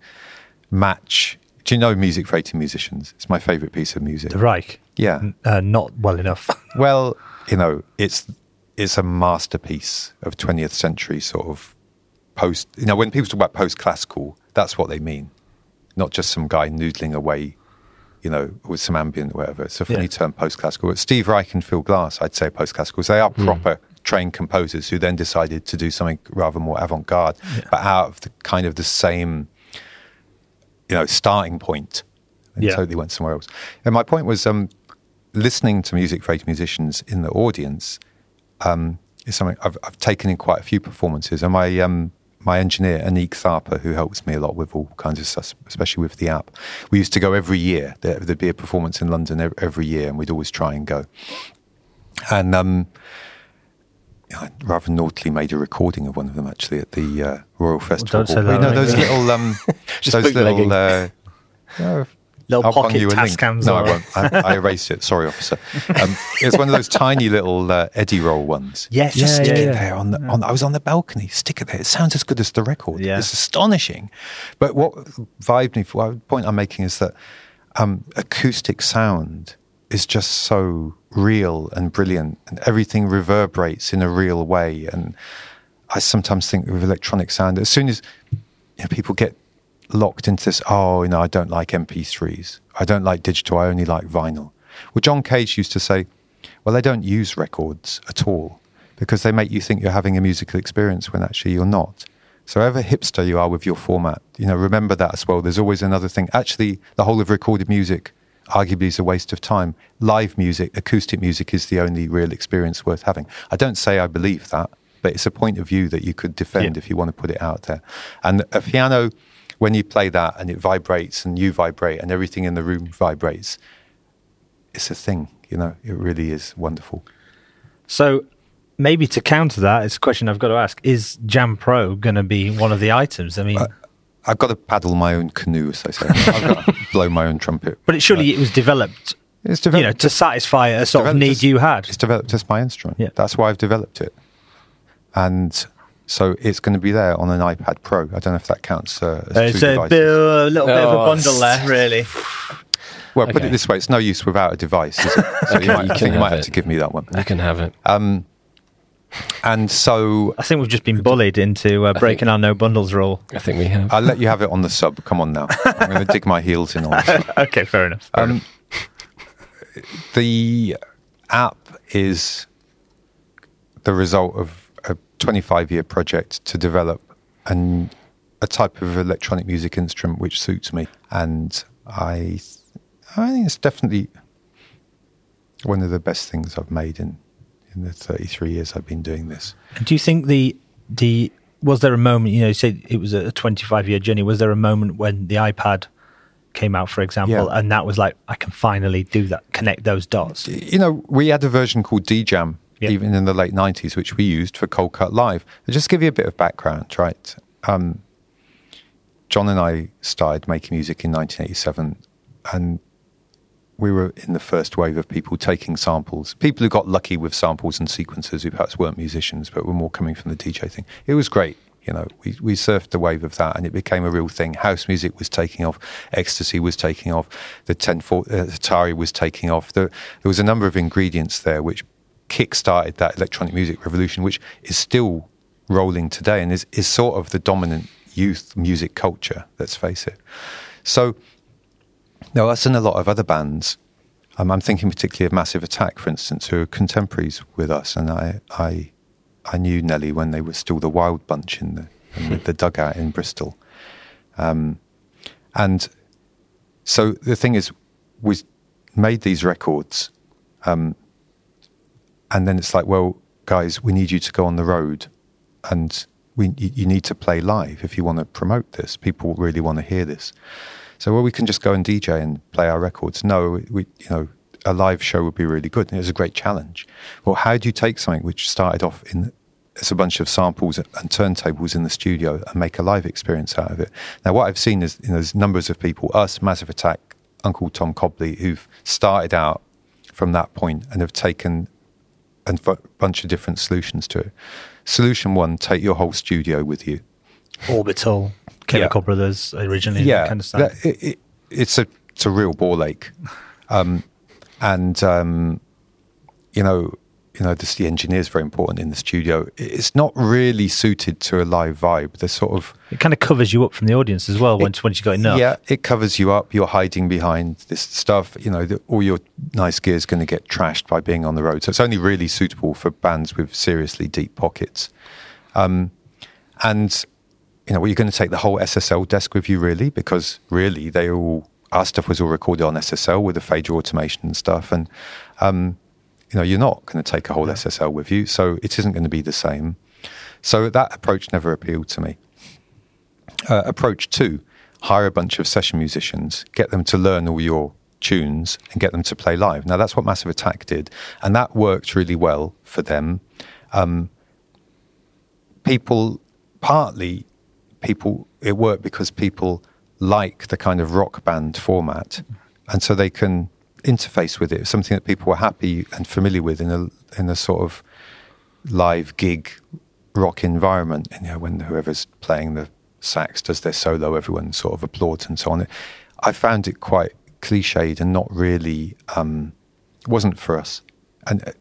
match. Do you know Music for 18 Musicians? It's my favourite piece of music. The Reich. Yeah. Uh, not well enough. Well, you know, it's it's a masterpiece of 20th century sort of post. You know, when people talk about post classical, that's what they mean, not just some guy noodling away. You know, with some ambient or whatever. It's a funny Yeah. term, post classical. But Steve Reich and Phil Glass, I'd say post classical. They are proper trained composers who then decided to do something rather more avant garde, but out of the kind of the same, you know, starting point. And Yeah. totally went somewhere else. And my point was, um, listening to music for 80 musicians in the audience um, is something I've, I've taken in quite a few performances. And my um, my engineer Anik Tharpa, who helps me a lot with all kinds of stuff, especially with the app, we used to go every year. There, there'd be a performance in London every year, and we'd always try and go. And um, rather naughtily made a recording of one of them actually at the uh, Royal Festival. don't say Hall. that You know those radio. little um, those little uh, you Little I'll pocket you a link. Tascams No, I won't. I, I erased it. Sorry, officer. Um, it's one of those tiny little uh, Edirol ones. Yes, just yeah, stick yeah, it yeah. there on the. On, I was on the balcony. Stick it there. It sounds as good as the record. Yeah. It's astonishing. But what vibed me for the point I'm making is that um, acoustic sound is just so real and brilliant, and everything reverberates in a real way. And I sometimes think with electronic sound, as soon as you know, people get locked into this, oh, you know, I don't like MP3s, I don't like digital, I only like vinyl. Well, John Cage used to say, well, they don't use records at all because they make you think you're having a musical experience when actually you're not. So, however hipster you are with your format, you know, remember that as well. There's always another thing. Actually, the whole of recorded music arguably is a waste of time. Live music, acoustic music is the only real experience worth having. I don't say I believe that, but it's a point of view that you could defend Yeah. if you want to put it out there. And a piano, when you play that and it vibrates and you vibrate and everything in the room vibrates, it's a thing, you know, it really is wonderful. So maybe to counter that, it's a question I've got to ask: Is Jam Pro going to be one of the items? I mean, uh, I've got to paddle my own canoe, as they say. I've got to blow my own trumpet. but it surely it was developed, It's developed you know, to satisfy a sort of need as- you had. It's developed as my instrument. Yeah. That's why I've developed it. And so it's going to be there on an iPad Pro. I don't know if that counts uh, as Uh, two it's a, devices. bit, a little bit of a Oh, bundle there, really. Well, put it this way: it's no use without a device. Is it? So you might, You I can think you might have have to give me that one. You can have it. And so I think we've just been bullied into uh, breaking our no bundles rule. I think we have. I'll let you have it on the sub. Come on now. I'm going to dig my heels in on this. okay, fair enough. Fair enough. Um, the app is the result of a 25 year project to develop an, a type of electronic music instrument which suits me. And I, I think it's definitely one of the best things I've made in, in the 33 years I've been doing this. Do you think the the was there a moment you know you said it was a 25 year journey was there a moment when the iPad came out for example Yeah. and that was like I can finally do that connect those dots you know, we had a version called DJam Yeah. even in the late 90s, which we used for Coldcut Live. Just to give you a bit of background, right? Um, John and I started making music in 1987, and we were in the first wave of people taking samples. People who got lucky with samples and sequencers who perhaps weren't musicians, but were more coming from the DJ thing. It was great. You know, we, we surfed the wave of that and it became a real thing. House music was taking off, ecstasy was taking off, the 1040, uh, Atari was taking off. The, there was a number of ingredients there which kick-started that electronic music revolution, which is still rolling today and is, is sort of the dominant youth music culture, let's face it. So, now, us and a lot of other bands. Um, I'm thinking particularly of Massive Attack, for instance, who are contemporaries with us, and I, I, I knew Nellee when they were still the Wild Bunch in the in the, dugout in Bristol, um, and so the thing is, we made these records, um, and then it's like, well, guys, we need you to go on the road, and we you need to play live if you want to promote this. People really want to hear this. So, well, we can just go and DJ and play our records. No, we, you know, a live show would be really good. And it was a great challenge. Well, how do you take something which started off in as a bunch of samples and turntables in the studio and make a live experience out of it? Now, what I've seen is, you know, there's numbers of people, us, Massive Attack, Uncle Tom Cobley, who've started out from that point and have taken a bunch of different solutions to it. Solution one: take your whole studio with you. Orbital Chemical Yeah. Brothers originally yeah, kind of stuff it, it, it's a it's a real ball ache, um, and um, you know, you know, this, the engineer is very important in the studio. It's not really suited to a live vibe. They're sort of it kind of covers you up from the audience as well once once you got enough yeah, it covers you up. You're hiding behind this stuff. You know, the, all your nice gear is going to get trashed by being on the road. So it's only really suitable for bands with seriously deep pockets. Um, and you know, well, you're going to take the whole SSL desk with you, really, because really they all our stuff was all recorded on SSL with the fader automation and stuff. And um, you know, you're not going to take a whole SSL with you, so it isn't going to be the same. So that approach never appealed to me uh, approach two hire a bunch of session musicians, get them to learn all your tunes, and get them to play live. Now, that's what Massive Attack did, and that worked really well for them. Um, people, partly, people, it worked because people like the kind of rock band format, and so they can interface with it. Something that people were happy and familiar with in a in a sort of live gig rock environment. And you know, when whoever's playing the sax does their solo, everyone sort of applauds and so on. I found it quite cliched and not really um, wasn't for us. And uh,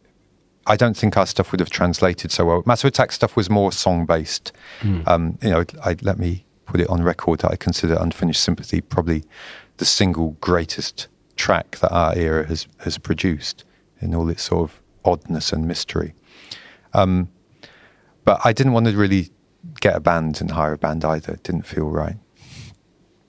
I don't think our stuff would have translated so well. Massive Attack stuff was more song based. Mm. Um, you know, I, let me put it on record that I consider Unfinished Sympathy probably the single greatest track that our era has has produced in all its sort of oddness and mystery. Um, but I didn't want to really get a band and hire a band either. It didn't feel right.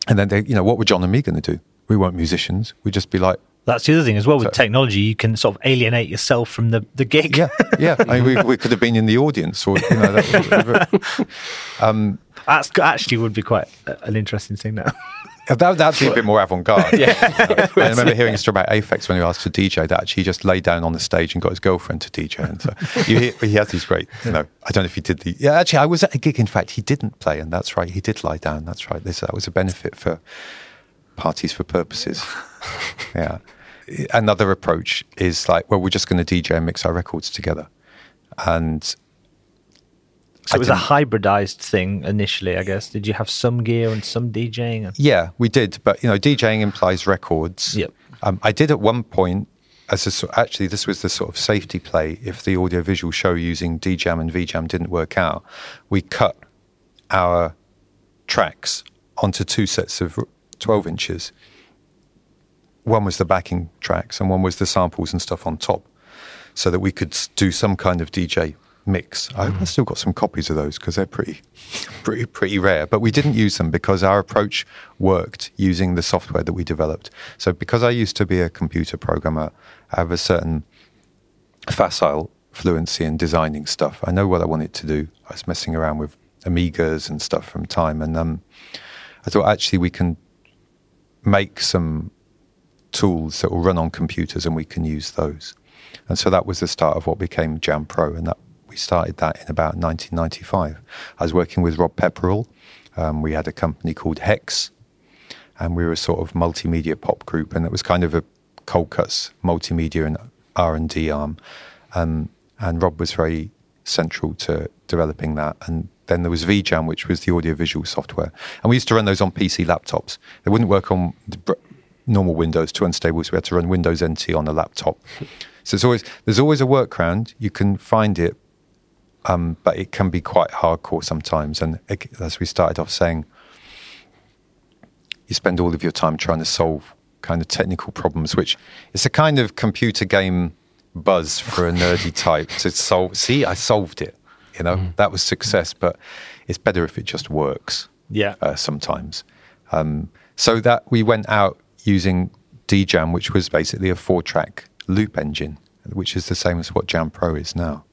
And then they, you know, what were John and me going to do? We weren't musicians. We'd just be like, that's the other thing as well with so, technology. You can sort of alienate yourself from the, the gig. Yeah, yeah. I mean, we, we could have been in the audience, or you know, that, um, that's actually would be quite an interesting thing now. That, that'd be a bit more avant-garde. yeah. I remember hearing a story about Aphex when he asked to DJ that actually he just lay down on the stage and got his girlfriend to DJ. And so you hear, he has these great, you know, I don't know if he did the, yeah, actually I was at a gig, in fact, he didn't play and that's right, he did lie down, that's right. This, that was a benefit for parties for purposes. yeah. Another approach is like, well, we're just going to DJ and mix our records together. And so it was a hybridized thing initially, I guess. Did you have some gear and some DJing? Yeah, we did. But you know, DJing implies records. Yep. Um, I did at one point. As a, actually, this was the sort of safety play. If the audiovisual show using DJam and VJam didn't work out, we cut our tracks onto two sets of 12 inches. One was the backing tracks, and one was the samples and stuff on top, so that we could do some kind of DJ mix. I've still got some copies of those because they're pretty, pretty, pretty rare. But we didn't use them because our approach worked using the software that we developed. So because I used to be a computer programmer, I have a certain facile fluency in designing stuff. I know what I wanted to do. I was messing around with Amigas and stuff from time, and um, I thought actually we can make some tools that will run on computers, and we can use those. And so that was the start of what became Jam Pro, and that we started that in about 1995. I was working with Rob Pepperell. Um, we had a company called Hex, and we were a sort of multimedia pop group, and it was kind of a Coldcut's multimedia and R and D arm. Um, and Rob was very central to developing that. And then there was VJam, which was the audiovisual software, and we used to run those on PC laptops. They wouldn't work on normal Windows, too unstable, so we had to run Windows NT on a laptop. So it's always there's always a workaround. You can find it um, but it can be quite hardcore sometimes. And as we started off saying, you spend all of your time trying to solve kind of technical problems, which is a kind of computer game buzz for a nerdy type to solve. See, I solved it. You know, mm. that was success, but it's better if it just works. Yeah. Uh, sometimes. Um, so that we went out using DJam, which was basically a four track loop engine, which is the same as what Jam Pro is now.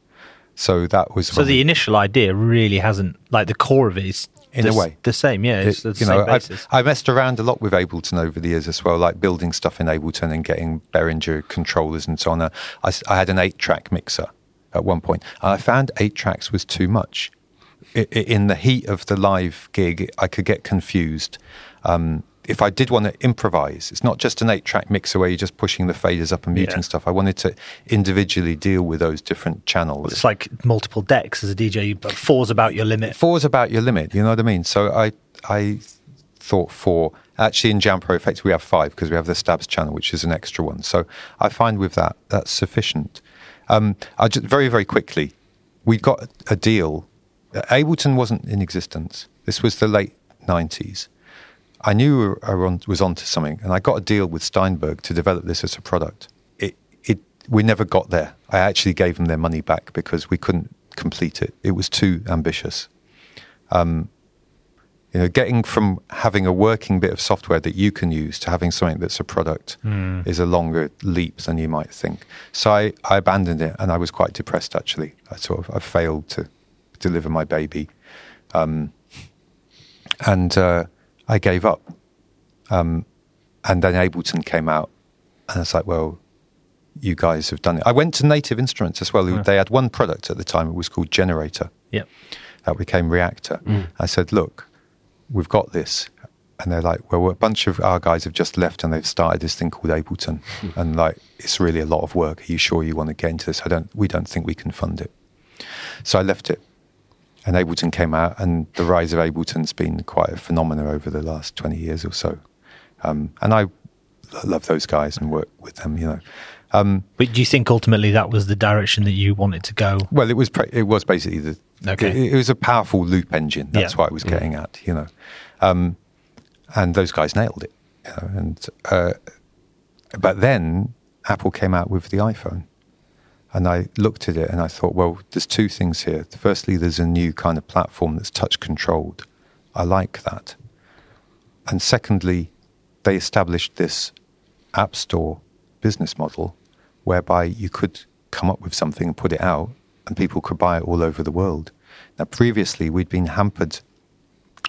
So that was so the we, initial idea really hasn't like the core of it is in the, a way the same. Yeah, it's it, the you know, I've, I messed around a lot with Ableton over the years as well, like building stuff in Ableton and getting Behringer controllers and so on. I, I had an eight-track mixer at one point, and I found eight tracks was too much. in the heat of the live gig, I could get confused. Um, if I did want to improvise, it's not just an eight track mixer where you're just pushing the faders up and muting yeah. stuff. I wanted to individually deal with those different channels. It's like multiple decks as a DJ, but four's about your limit. Four's about your limit, you know what I mean? So I, I thought four. Actually, in Jam Pro Effects, we have five because we have the Stabs channel, which is an extra one. So I find with that, that's sufficient. Um, I just, very, very quickly, we got a deal. Ableton wasn't in existence. This was the late 90s I knew I was onto something, and I got a deal with Steinberg to develop this as a product. It, it, we never got there. I actually gave them their money back because we couldn't complete it. It was too ambitious. Um, you know, getting from having a working bit of software that you can use to having something that's a product mm. is a longer leap than you might think. So I, I abandoned it, and I was quite depressed. Actually, I sort of I failed to deliver my baby, um, and. Uh, I gave up. Um, and then Ableton came out, and I was like, well, you guys have done it. I went to Native Instruments as well. Yeah. They had one product at the time. It was called Generator. Yeah. That became Reaktor. Mm. I said, look, we've got this. and they're like, well, a bunch of our guys have just left and they've started this thing called Ableton, and like it's really a lot of work. Are you sure you want to get into this? I don't. We don't think we can fund it. So I left it, and Ableton came out, and the rise of Ableton's been quite a phenomenon over the last twenty years or so. Um, and I love those guys and work with them. You know. Um, But do you think ultimately that was the direction that you wanted to go? well, it was pre- it was basically the Okay. It, it was a powerful loop engine. That's Yeah. what I was getting at. You know, um, and those guys nailed it. You know, and uh, but then Apple came out with the iPhone, and I looked at it and I thought, well, there's two things here. Firstly, there's a new kind of platform that's touch controlled. I like that. And secondly, they established this app store business model whereby you could come up with something and put it out and people could buy it all over the world. Now, previously, we'd been hampered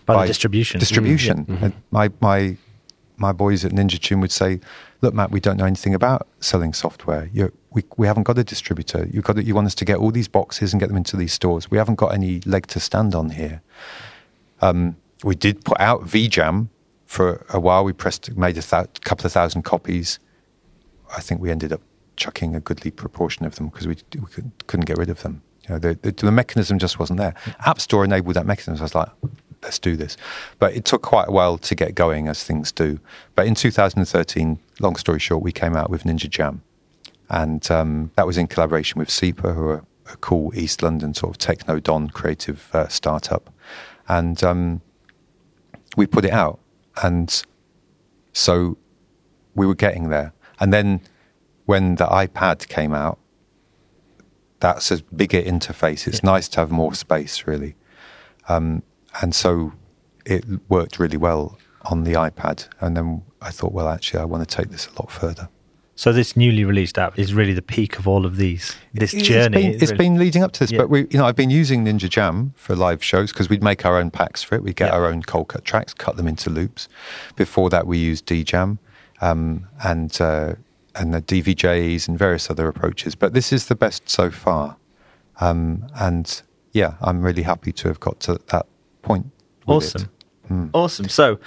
By, the distribution. Distribution. Mm-hmm. And my, my, my boys at Ninja Tune would say, look, Matt, we don't know anything about selling software. you we, we haven't got a distributor. You've got you want us to get all these boxes and get them into these stores. We haven't got any leg to stand on here. Um, we did put out VJam for a while. We pressed, made a thou- couple of thousand copies. I think we ended up chucking a goodly proportion of them because we, we couldn't, couldn't get rid of them. You know, the, the, the mechanism just wasn't there. App Store enabled that mechanism. I was like, let's do this. But it took quite a while to get going, as things do. But in 2013, long story short, we came out with Ninja Jam. And um, that was in collaboration with Seeper, who are a cool East London sort of techno don creative uh, startup. And um, we put it out. And so we were getting there. And then when the iPad came out, that's a bigger interface. It's nice to have more space, really. Um, and so it worked really well on the iPad. And then I thought, well, actually, I want to take this a lot further. So this newly released app is really the peak of all of these. This It's journey. been- it's really- been leading up to this, Yeah. but we, you know, I've been using Ninja Jam for live shows because we'd make our own packs for it. We'd get Yeah. our own Coldcut tracks, cut them into loops. Before that, we used DJam um, and uh, and the DVJs and various other approaches. But this is the best so far, um, and yeah, I'm really happy to have got to that point. awesome. it. Hmm. Awesome. So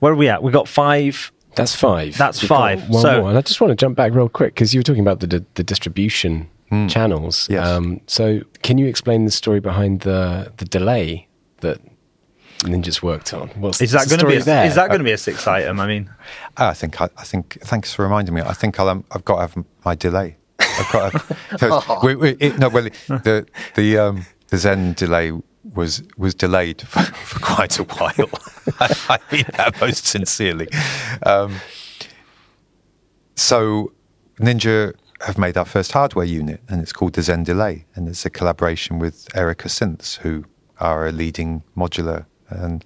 where are we at? We got five. That's five. That's We've five. One So- more. And I just want to jump back real quick because you were talking about the the, the distribution channels. Hmm. Yes. Um, so can you explain the story behind the the delay that Ninja's worked on? What's Is that going to be? A, there? is that going to be a six item? I mean, Ah, I think I, I think thanks for reminding me. I think I'll, um, I've got to have my delay. I've got to have, so we, we, it, no, well, the the um, the Zen delay was was delayed for, for quite a while. I, mean that most sincerely. Um, so Ninja have made our first hardware unit, and it's called the Zen Delay, and it's a collaboration with Erica Synths, who are a leading modular and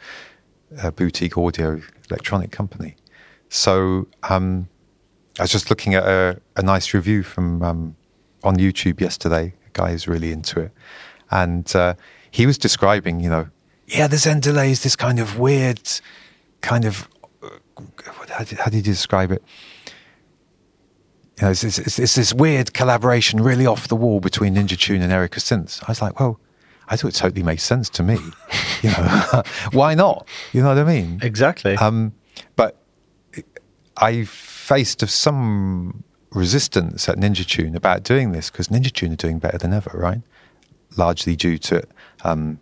a boutique audio electronic company. So um, I was just looking at a, a nice review from um, on YouTube yesterday. A guy who's really into it, and uh, he was describing, you know, yeah, the Zen delay is this kind of weird, kind of uh, how did, how did you describe it? You know, it's, it's, it's, this weird collaboration, really off the wall between Ninja Tune and Erica Synths. I was like, well, I thought it totally makes sense to me. you know, why not? You know what I mean? exactly. Um, but I faced some resistance at Ninja Tune about doing this because Ninja Tune are doing better than ever, right? Largely due to um,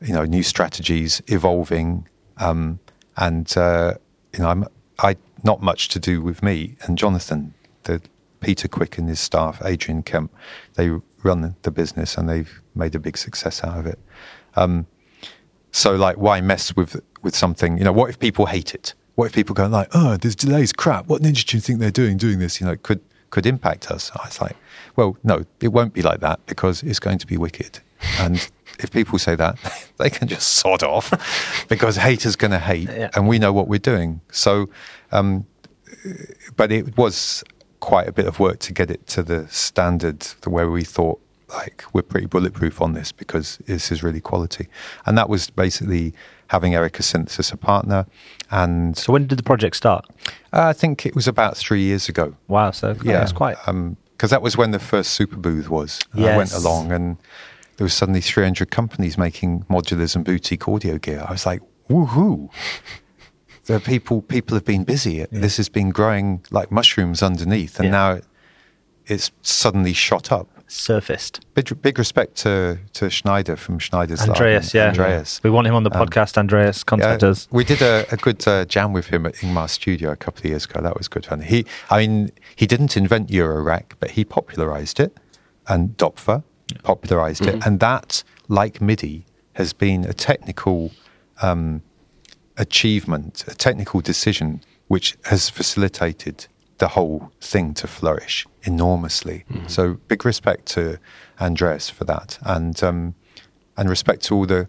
you know new strategies evolving, um, and uh, you know I'm I not much to do with me and Jonathan, the Peter Quicke and his staff, Adrian Kemp. They run the business and they've made a big success out of it. Um, so like, why mess with with something? You know, what if people hate it? What if people go like, oh, this delay's crap. What Ninja Tune think they're doing doing this? You know, could could impact us. I was like, well, no, it won't be like that because it's going to be wicked. And if people say that, they can just sod off because haters going to hate, Yeah. and we know what we're doing. So, um, but it was quite a bit of work to get it to the standard the where we thought like we're pretty bulletproof on this because this is really quality and that was basically having Erica Synths as a partner and so when did the project start? uh, i think it was about three years ago Wow. So yeah, it's quite. because that was when the first Superbooth was And i went along and there was suddenly 300 companies making modulars and boutique audio gear i was like woohoo the people people have been busy. This has been growing like mushrooms underneath, and Yeah. now it's suddenly shot up. Surfaced. Big, big respect to, to Schneider from Schneider's. Andreas, yeah. Andreas. We want him on the Um, podcast, Andreas. Contact Yeah, us. We did a, a good uh, jam with him at Ingmar's studio a couple of years ago. That was good fun. He, I mean, he didn't invent Eurorack, but he popularized it, and Doepfer popularized it, and that, like MIDI, has been a technical um, achievement, a technical decision, which has facilitated the whole thing to flourish enormously. So big respect to Andreas for that, and um, and respect to all the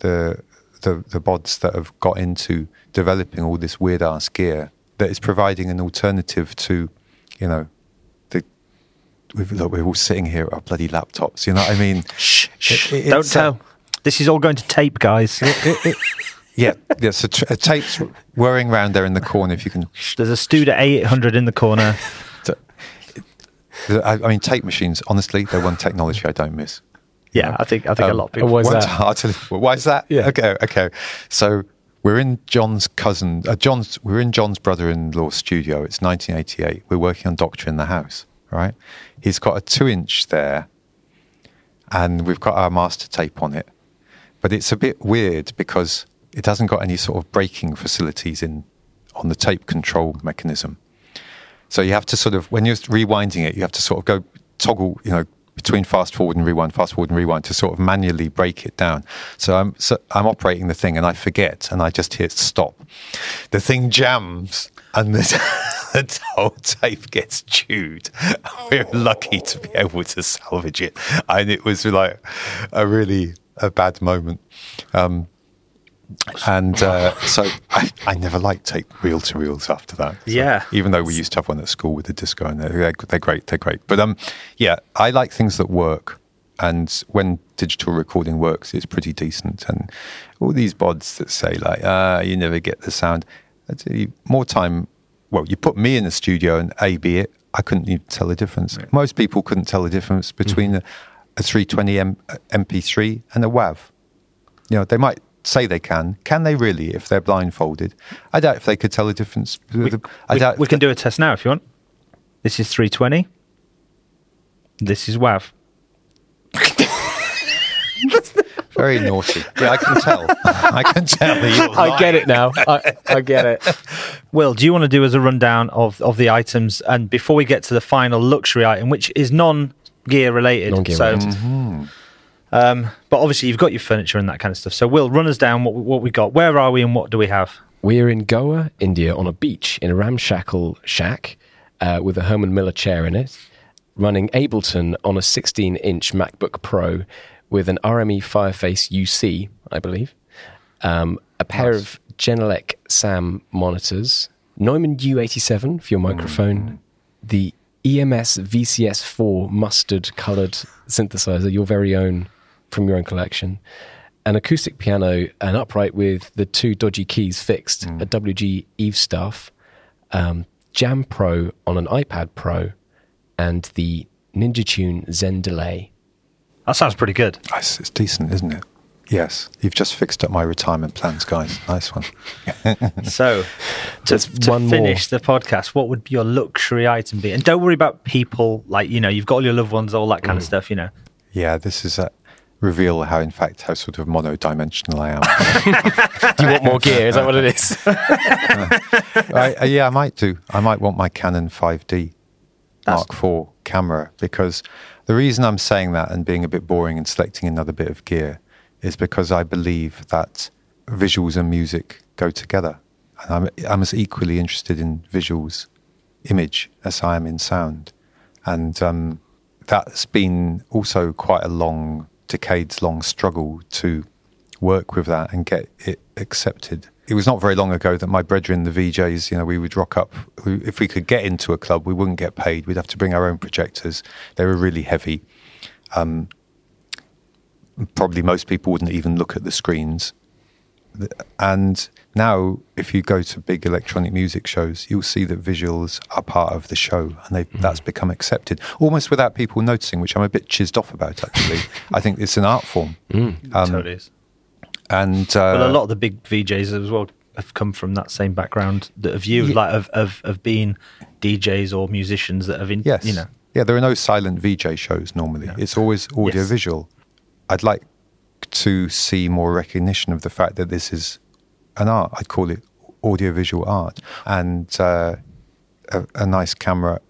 the the, the bods that have got into developing all this weird ass gear that is providing an alternative to, you know, the we've, look, we're all sitting here at our bloody laptops. You know what I mean? Shh, shh, It- it- don't uh, tell. This is all going to tape, guys. Yeah, yeah. So t- a tape's whirring around there in the corner. If you can There's a Studer A800 in the corner. I, I mean, tape machines. Honestly, they're one technology I don't miss. Yeah, I think I think a Um, lot of people. why is that? ti- I'll tell you- why is that? Yeah. Okay. Okay. So we're in John's cousin, uh, John's. We're in John's brother-in-law's studio. It's 1988. We're working on Doctorin' the House. Right. He's got a two-inch there, and we've got our master tape on it. But it's a bit weird because it hasn't got any sort of braking facilities in on the tape control mechanism. So you have to sort of when you're rewinding it, you have to sort of go toggle, you know, between fast forward and rewind, fast forward and rewind to sort of manually break it down. So I'm so I'm operating the thing and I forget and I just hit stop. The thing jams and the, the whole tape gets chewed. We're lucky to be able to salvage it, and it was like a really a bad moment. Um, and uh, so I, I never liked tape reel to reels after that. So Yeah. Even though we used to have one at school with the disco, and they're, they're, they're great, they're great. But um, yeah, I like things that work. And when digital recording works, it's pretty decent. And all these bods that say like, ah, you never get the sound. I tell you, more time. Well, you put me in the studio and A B it, I couldn't even tell the difference. Most people couldn't tell the difference between a, a 320 M, MP3 and a WAV. You know, they might say they can. Can they really if they're blindfolded? I doubt if they could tell the difference. we, I we- doubt we if can they- do a test now if you want. This is 320. This is WAV. Very naughty. Yeah, I can tell. I can tell. that you're I get it now. I, I get it. Will, do you want to do as a rundown of, of the items? And before we get to the final luxury item, which is non gear related. Non-gear so, related. Mm-hmm. Um, but obviously, you've got your furniture and that kind of stuff. So, Will, run us down what, we- what we got. Where are we and what do we have? We're in Goa, India, on a beach in a ramshackle shack uh, with a Herman Miller chair in it, running Ableton on a 16 inch MacBook Pro with an RME Fireface UC, I believe, um, a pair of Genelec SAM monitors, Neumann U87 for your microphone, the E EMS VCS4 mustard coloured synthesizer, your very own from your own collection, an acoustic piano, an upright with the two dodgy keys fixed, a WG Eve Stuff, um, Jam Pro on an iPad Pro, and the Ninja Tune Zen Delay. That sounds pretty good. It's, it's decent, isn't it? Yes. You've just fixed up my retirement plans, guys. Nice one. So, to, to one more. finish the podcast, what would your luxury item be? And don't worry about people, like, you know, you've got all your loved ones, all that kind of stuff, you know. Yeah, this is a reveal how, in fact, how sort of mono-dimensional I am. Do you want more gear? Is that what it is? I, uh, yeah, I might do. I might want my Canon 5D That's- Mark IV camera because the reason I'm saying that and being a bit boring and selecting another bit of gear is because I believe that visuals and music go together. And I'm, I'm as equally interested in visuals, image, as I am in sound. And um, that's been also quite a long, decades long struggle to work with that and get it accepted. It was not very long ago that my brethren, the VJs, you know, we would rock up. If we could get into a club, we wouldn't get paid. We'd have to bring our own projectors. They were really heavy. Um, probably most people wouldn't even look at the screens. And now, if you go to big electronic music shows, you'll see that visuals are part of the show, and they've, that's become accepted almost without people noticing, which I'm a bit chizzed off about. Actually, I think it's an art form. Um, totally is. and uh, Well, a lot of the big VJs as well have come from that same background that have you Yeah. like of, of of being DJs or musicians that have in Yes. you know Yeah, there are no silent VJ shows normally. It's always audio Yes. visual. I'd like to see more recognition of the fact that this is an art. I'd call it audio visual art. And uh, a, a nice camera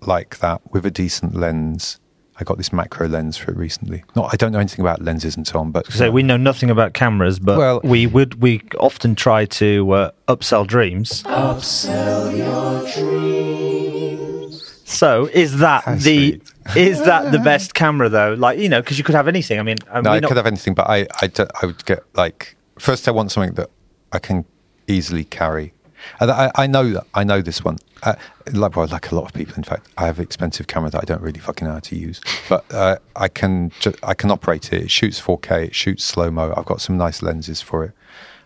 like that with a decent lens. I got this macro lens for it recently. Not, I don't know anything about lenses and so on, but so we know nothing about cameras but Well- we would we often try to uh, upsell dreams Upsell your dreams. so is that How the sweet. is that the best camera though like you know because you could have anything i mean I No, I not- could have anything, but I I would get like first. I want something that I can easily carry. And I, I know that I know this one. Uh, like, well, like a lot of people, in fact, I have an expensive camera that I don't really fucking know how to use, but uh, I can ju- I can operate it. It shoots 4K. It shoots slow mo. I've got some nice lenses for it.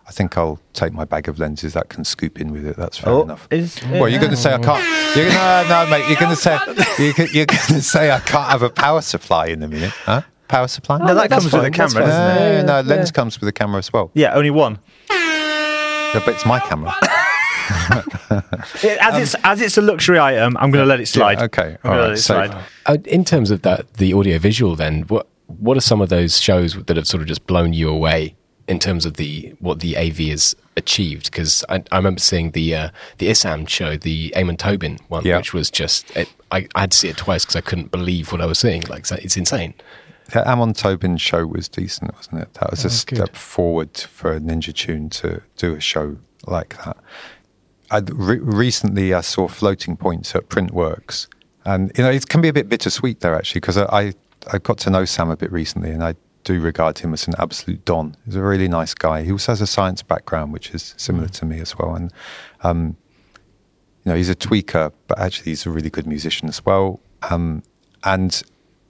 I think I'll take my bag of lenses that can scoop in with it. That's fair Oh, enough. is- well, you're going to say I can't. You're gonna, no, no, mate. You're going to say you're, you're going to say I can't have a power supply in a minute, huh? Power supply? no that that's comes with a camera doesn't it No, Yeah, no, yeah. lens comes with a camera as well. yeah only one Yeah, but it's my camera. It- as it's as it's a luxury item i'm going to let it slide Yeah, okay, I'm gonna let it so- slide. Uh, in terms of that, the audio visual, then what what are some of those shows that have sort of just blown you away in terms of the what the AV has achieved? Because I, I remember seeing the uh, the ISAM show, the Amon Tobin one, Yeah. which was just it, I, I had to see it twice because I couldn't believe what I was seeing. Like it's insane. The Amon Tobin show was decent, wasn't it? That was a Oh, good. step forward for Ninja Tune to do a show like that. I'd re- recently, I saw Floating Points at Printworks, and you know it can be a bit bittersweet there actually because I, I I got to know Sam a bit recently, and I do regard him as an absolute don. He's a really nice guy. He also has a science background, which is similar to me as well, and um, you know he's a tweaker, but actually he's a really good musician as well. Um, and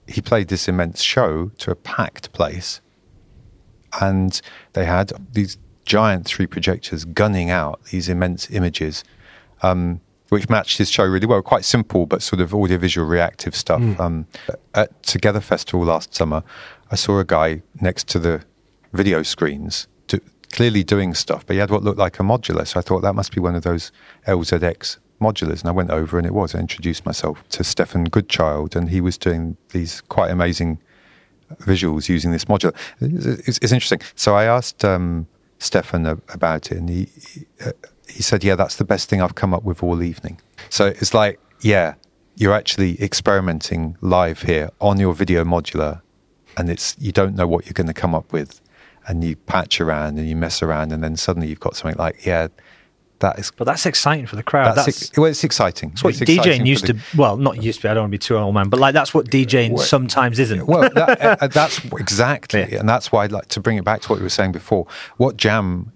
he played this immense show to a packed place, and they had these giant three projectors gunning out these immense images, um, which matched his show really well. Quite simple, but sort of audiovisual reactive stuff. Um, at Together Festival last summer, I saw a guy next to the video screens. To, Clearly doing stuff, but he had what looked like a modular. So I thought that must be one of those LZX modulars. And I went over and it was. I introduced myself to Stefan Goodchild, and he was doing these quite amazing visuals using this modular. It's, it's interesting. So I asked um, Stefan about it, and he he said, "Yeah, that's the best thing I've come up with all evening." So it's like, yeah, you're actually experimenting live here on your video modular, and it's you don't know what you're going to come up with, and you patch around and you mess around, and then suddenly you've got something like, yeah, that is. but that's exciting for the crowd That's, that's, well, it's exciting. That's what It's DJing used the- to. Well, not used to be. I don't want to be too old man, but like that's what DJing Well- sometimes isn't. well, that, uh, that's exactly, Yeah. and that's why I'd like to bring it back to what you were saying before. What jam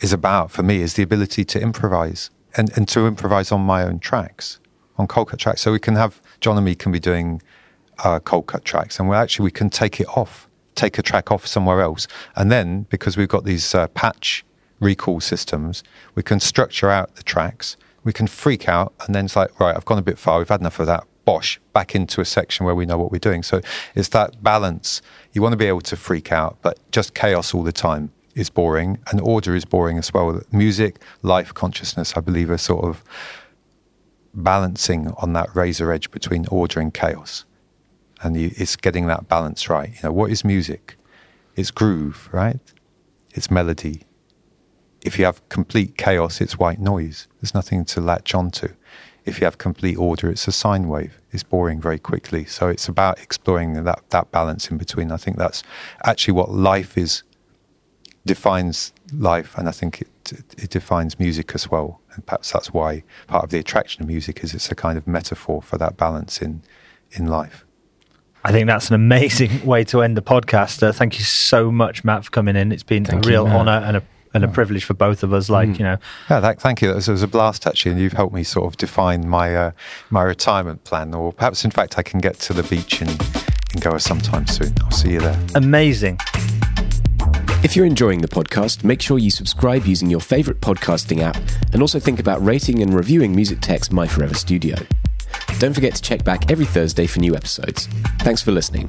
is about for me is the ability to improvise and, and to improvise on my own tracks, on Coldcut tracks. So we can have John and me can be doing uh, Coldcut tracks, and we actually we can take it off, take a track off somewhere else, and then because we've got these uh, patch recall systems, we can structure out the tracks. We can freak out, and then it's like, right, I've gone a bit far. We've had enough of that. Bosh, back into a section where we know what we're doing. So it's that balance. You want to be able to freak out, but just chaos all the time is boring, and order is boring as well. Music, life, consciousness, I believe, are sort of balancing on that razor edge between order and chaos. And you, it's getting that balance right. You know, what is music? It's groove, right? It's melody. If you have complete chaos, it's white noise. There's nothing to latch onto. If you have complete order, it's a sine wave. It's boring very quickly. So it's about exploring that, that balance in between. I think that's actually what life is defines life, and I think it, it defines music as well. And perhaps that's why part of the attraction of music is it's a kind of metaphor for that balance in in life. I think that's an amazing way to end the podcast. Uh, thank you so much, Matt, for coming in. It's been Thank a real Matt. honour and a and a privilege for both of us. Like you know, Yeah, that, thank you. It was, it was a blast actually, and you've helped me sort of define my uh, my retirement plan, or perhaps in fact I can get to the beach in in Goa sometime soon. I'll see you there. amazing. If you're enjoying the podcast, make sure you subscribe using your favorite podcasting app and also think about rating and reviewing MusicTech's My Forever Studio. Don't forget to check back every Thursday for new episodes. Thanks for listening.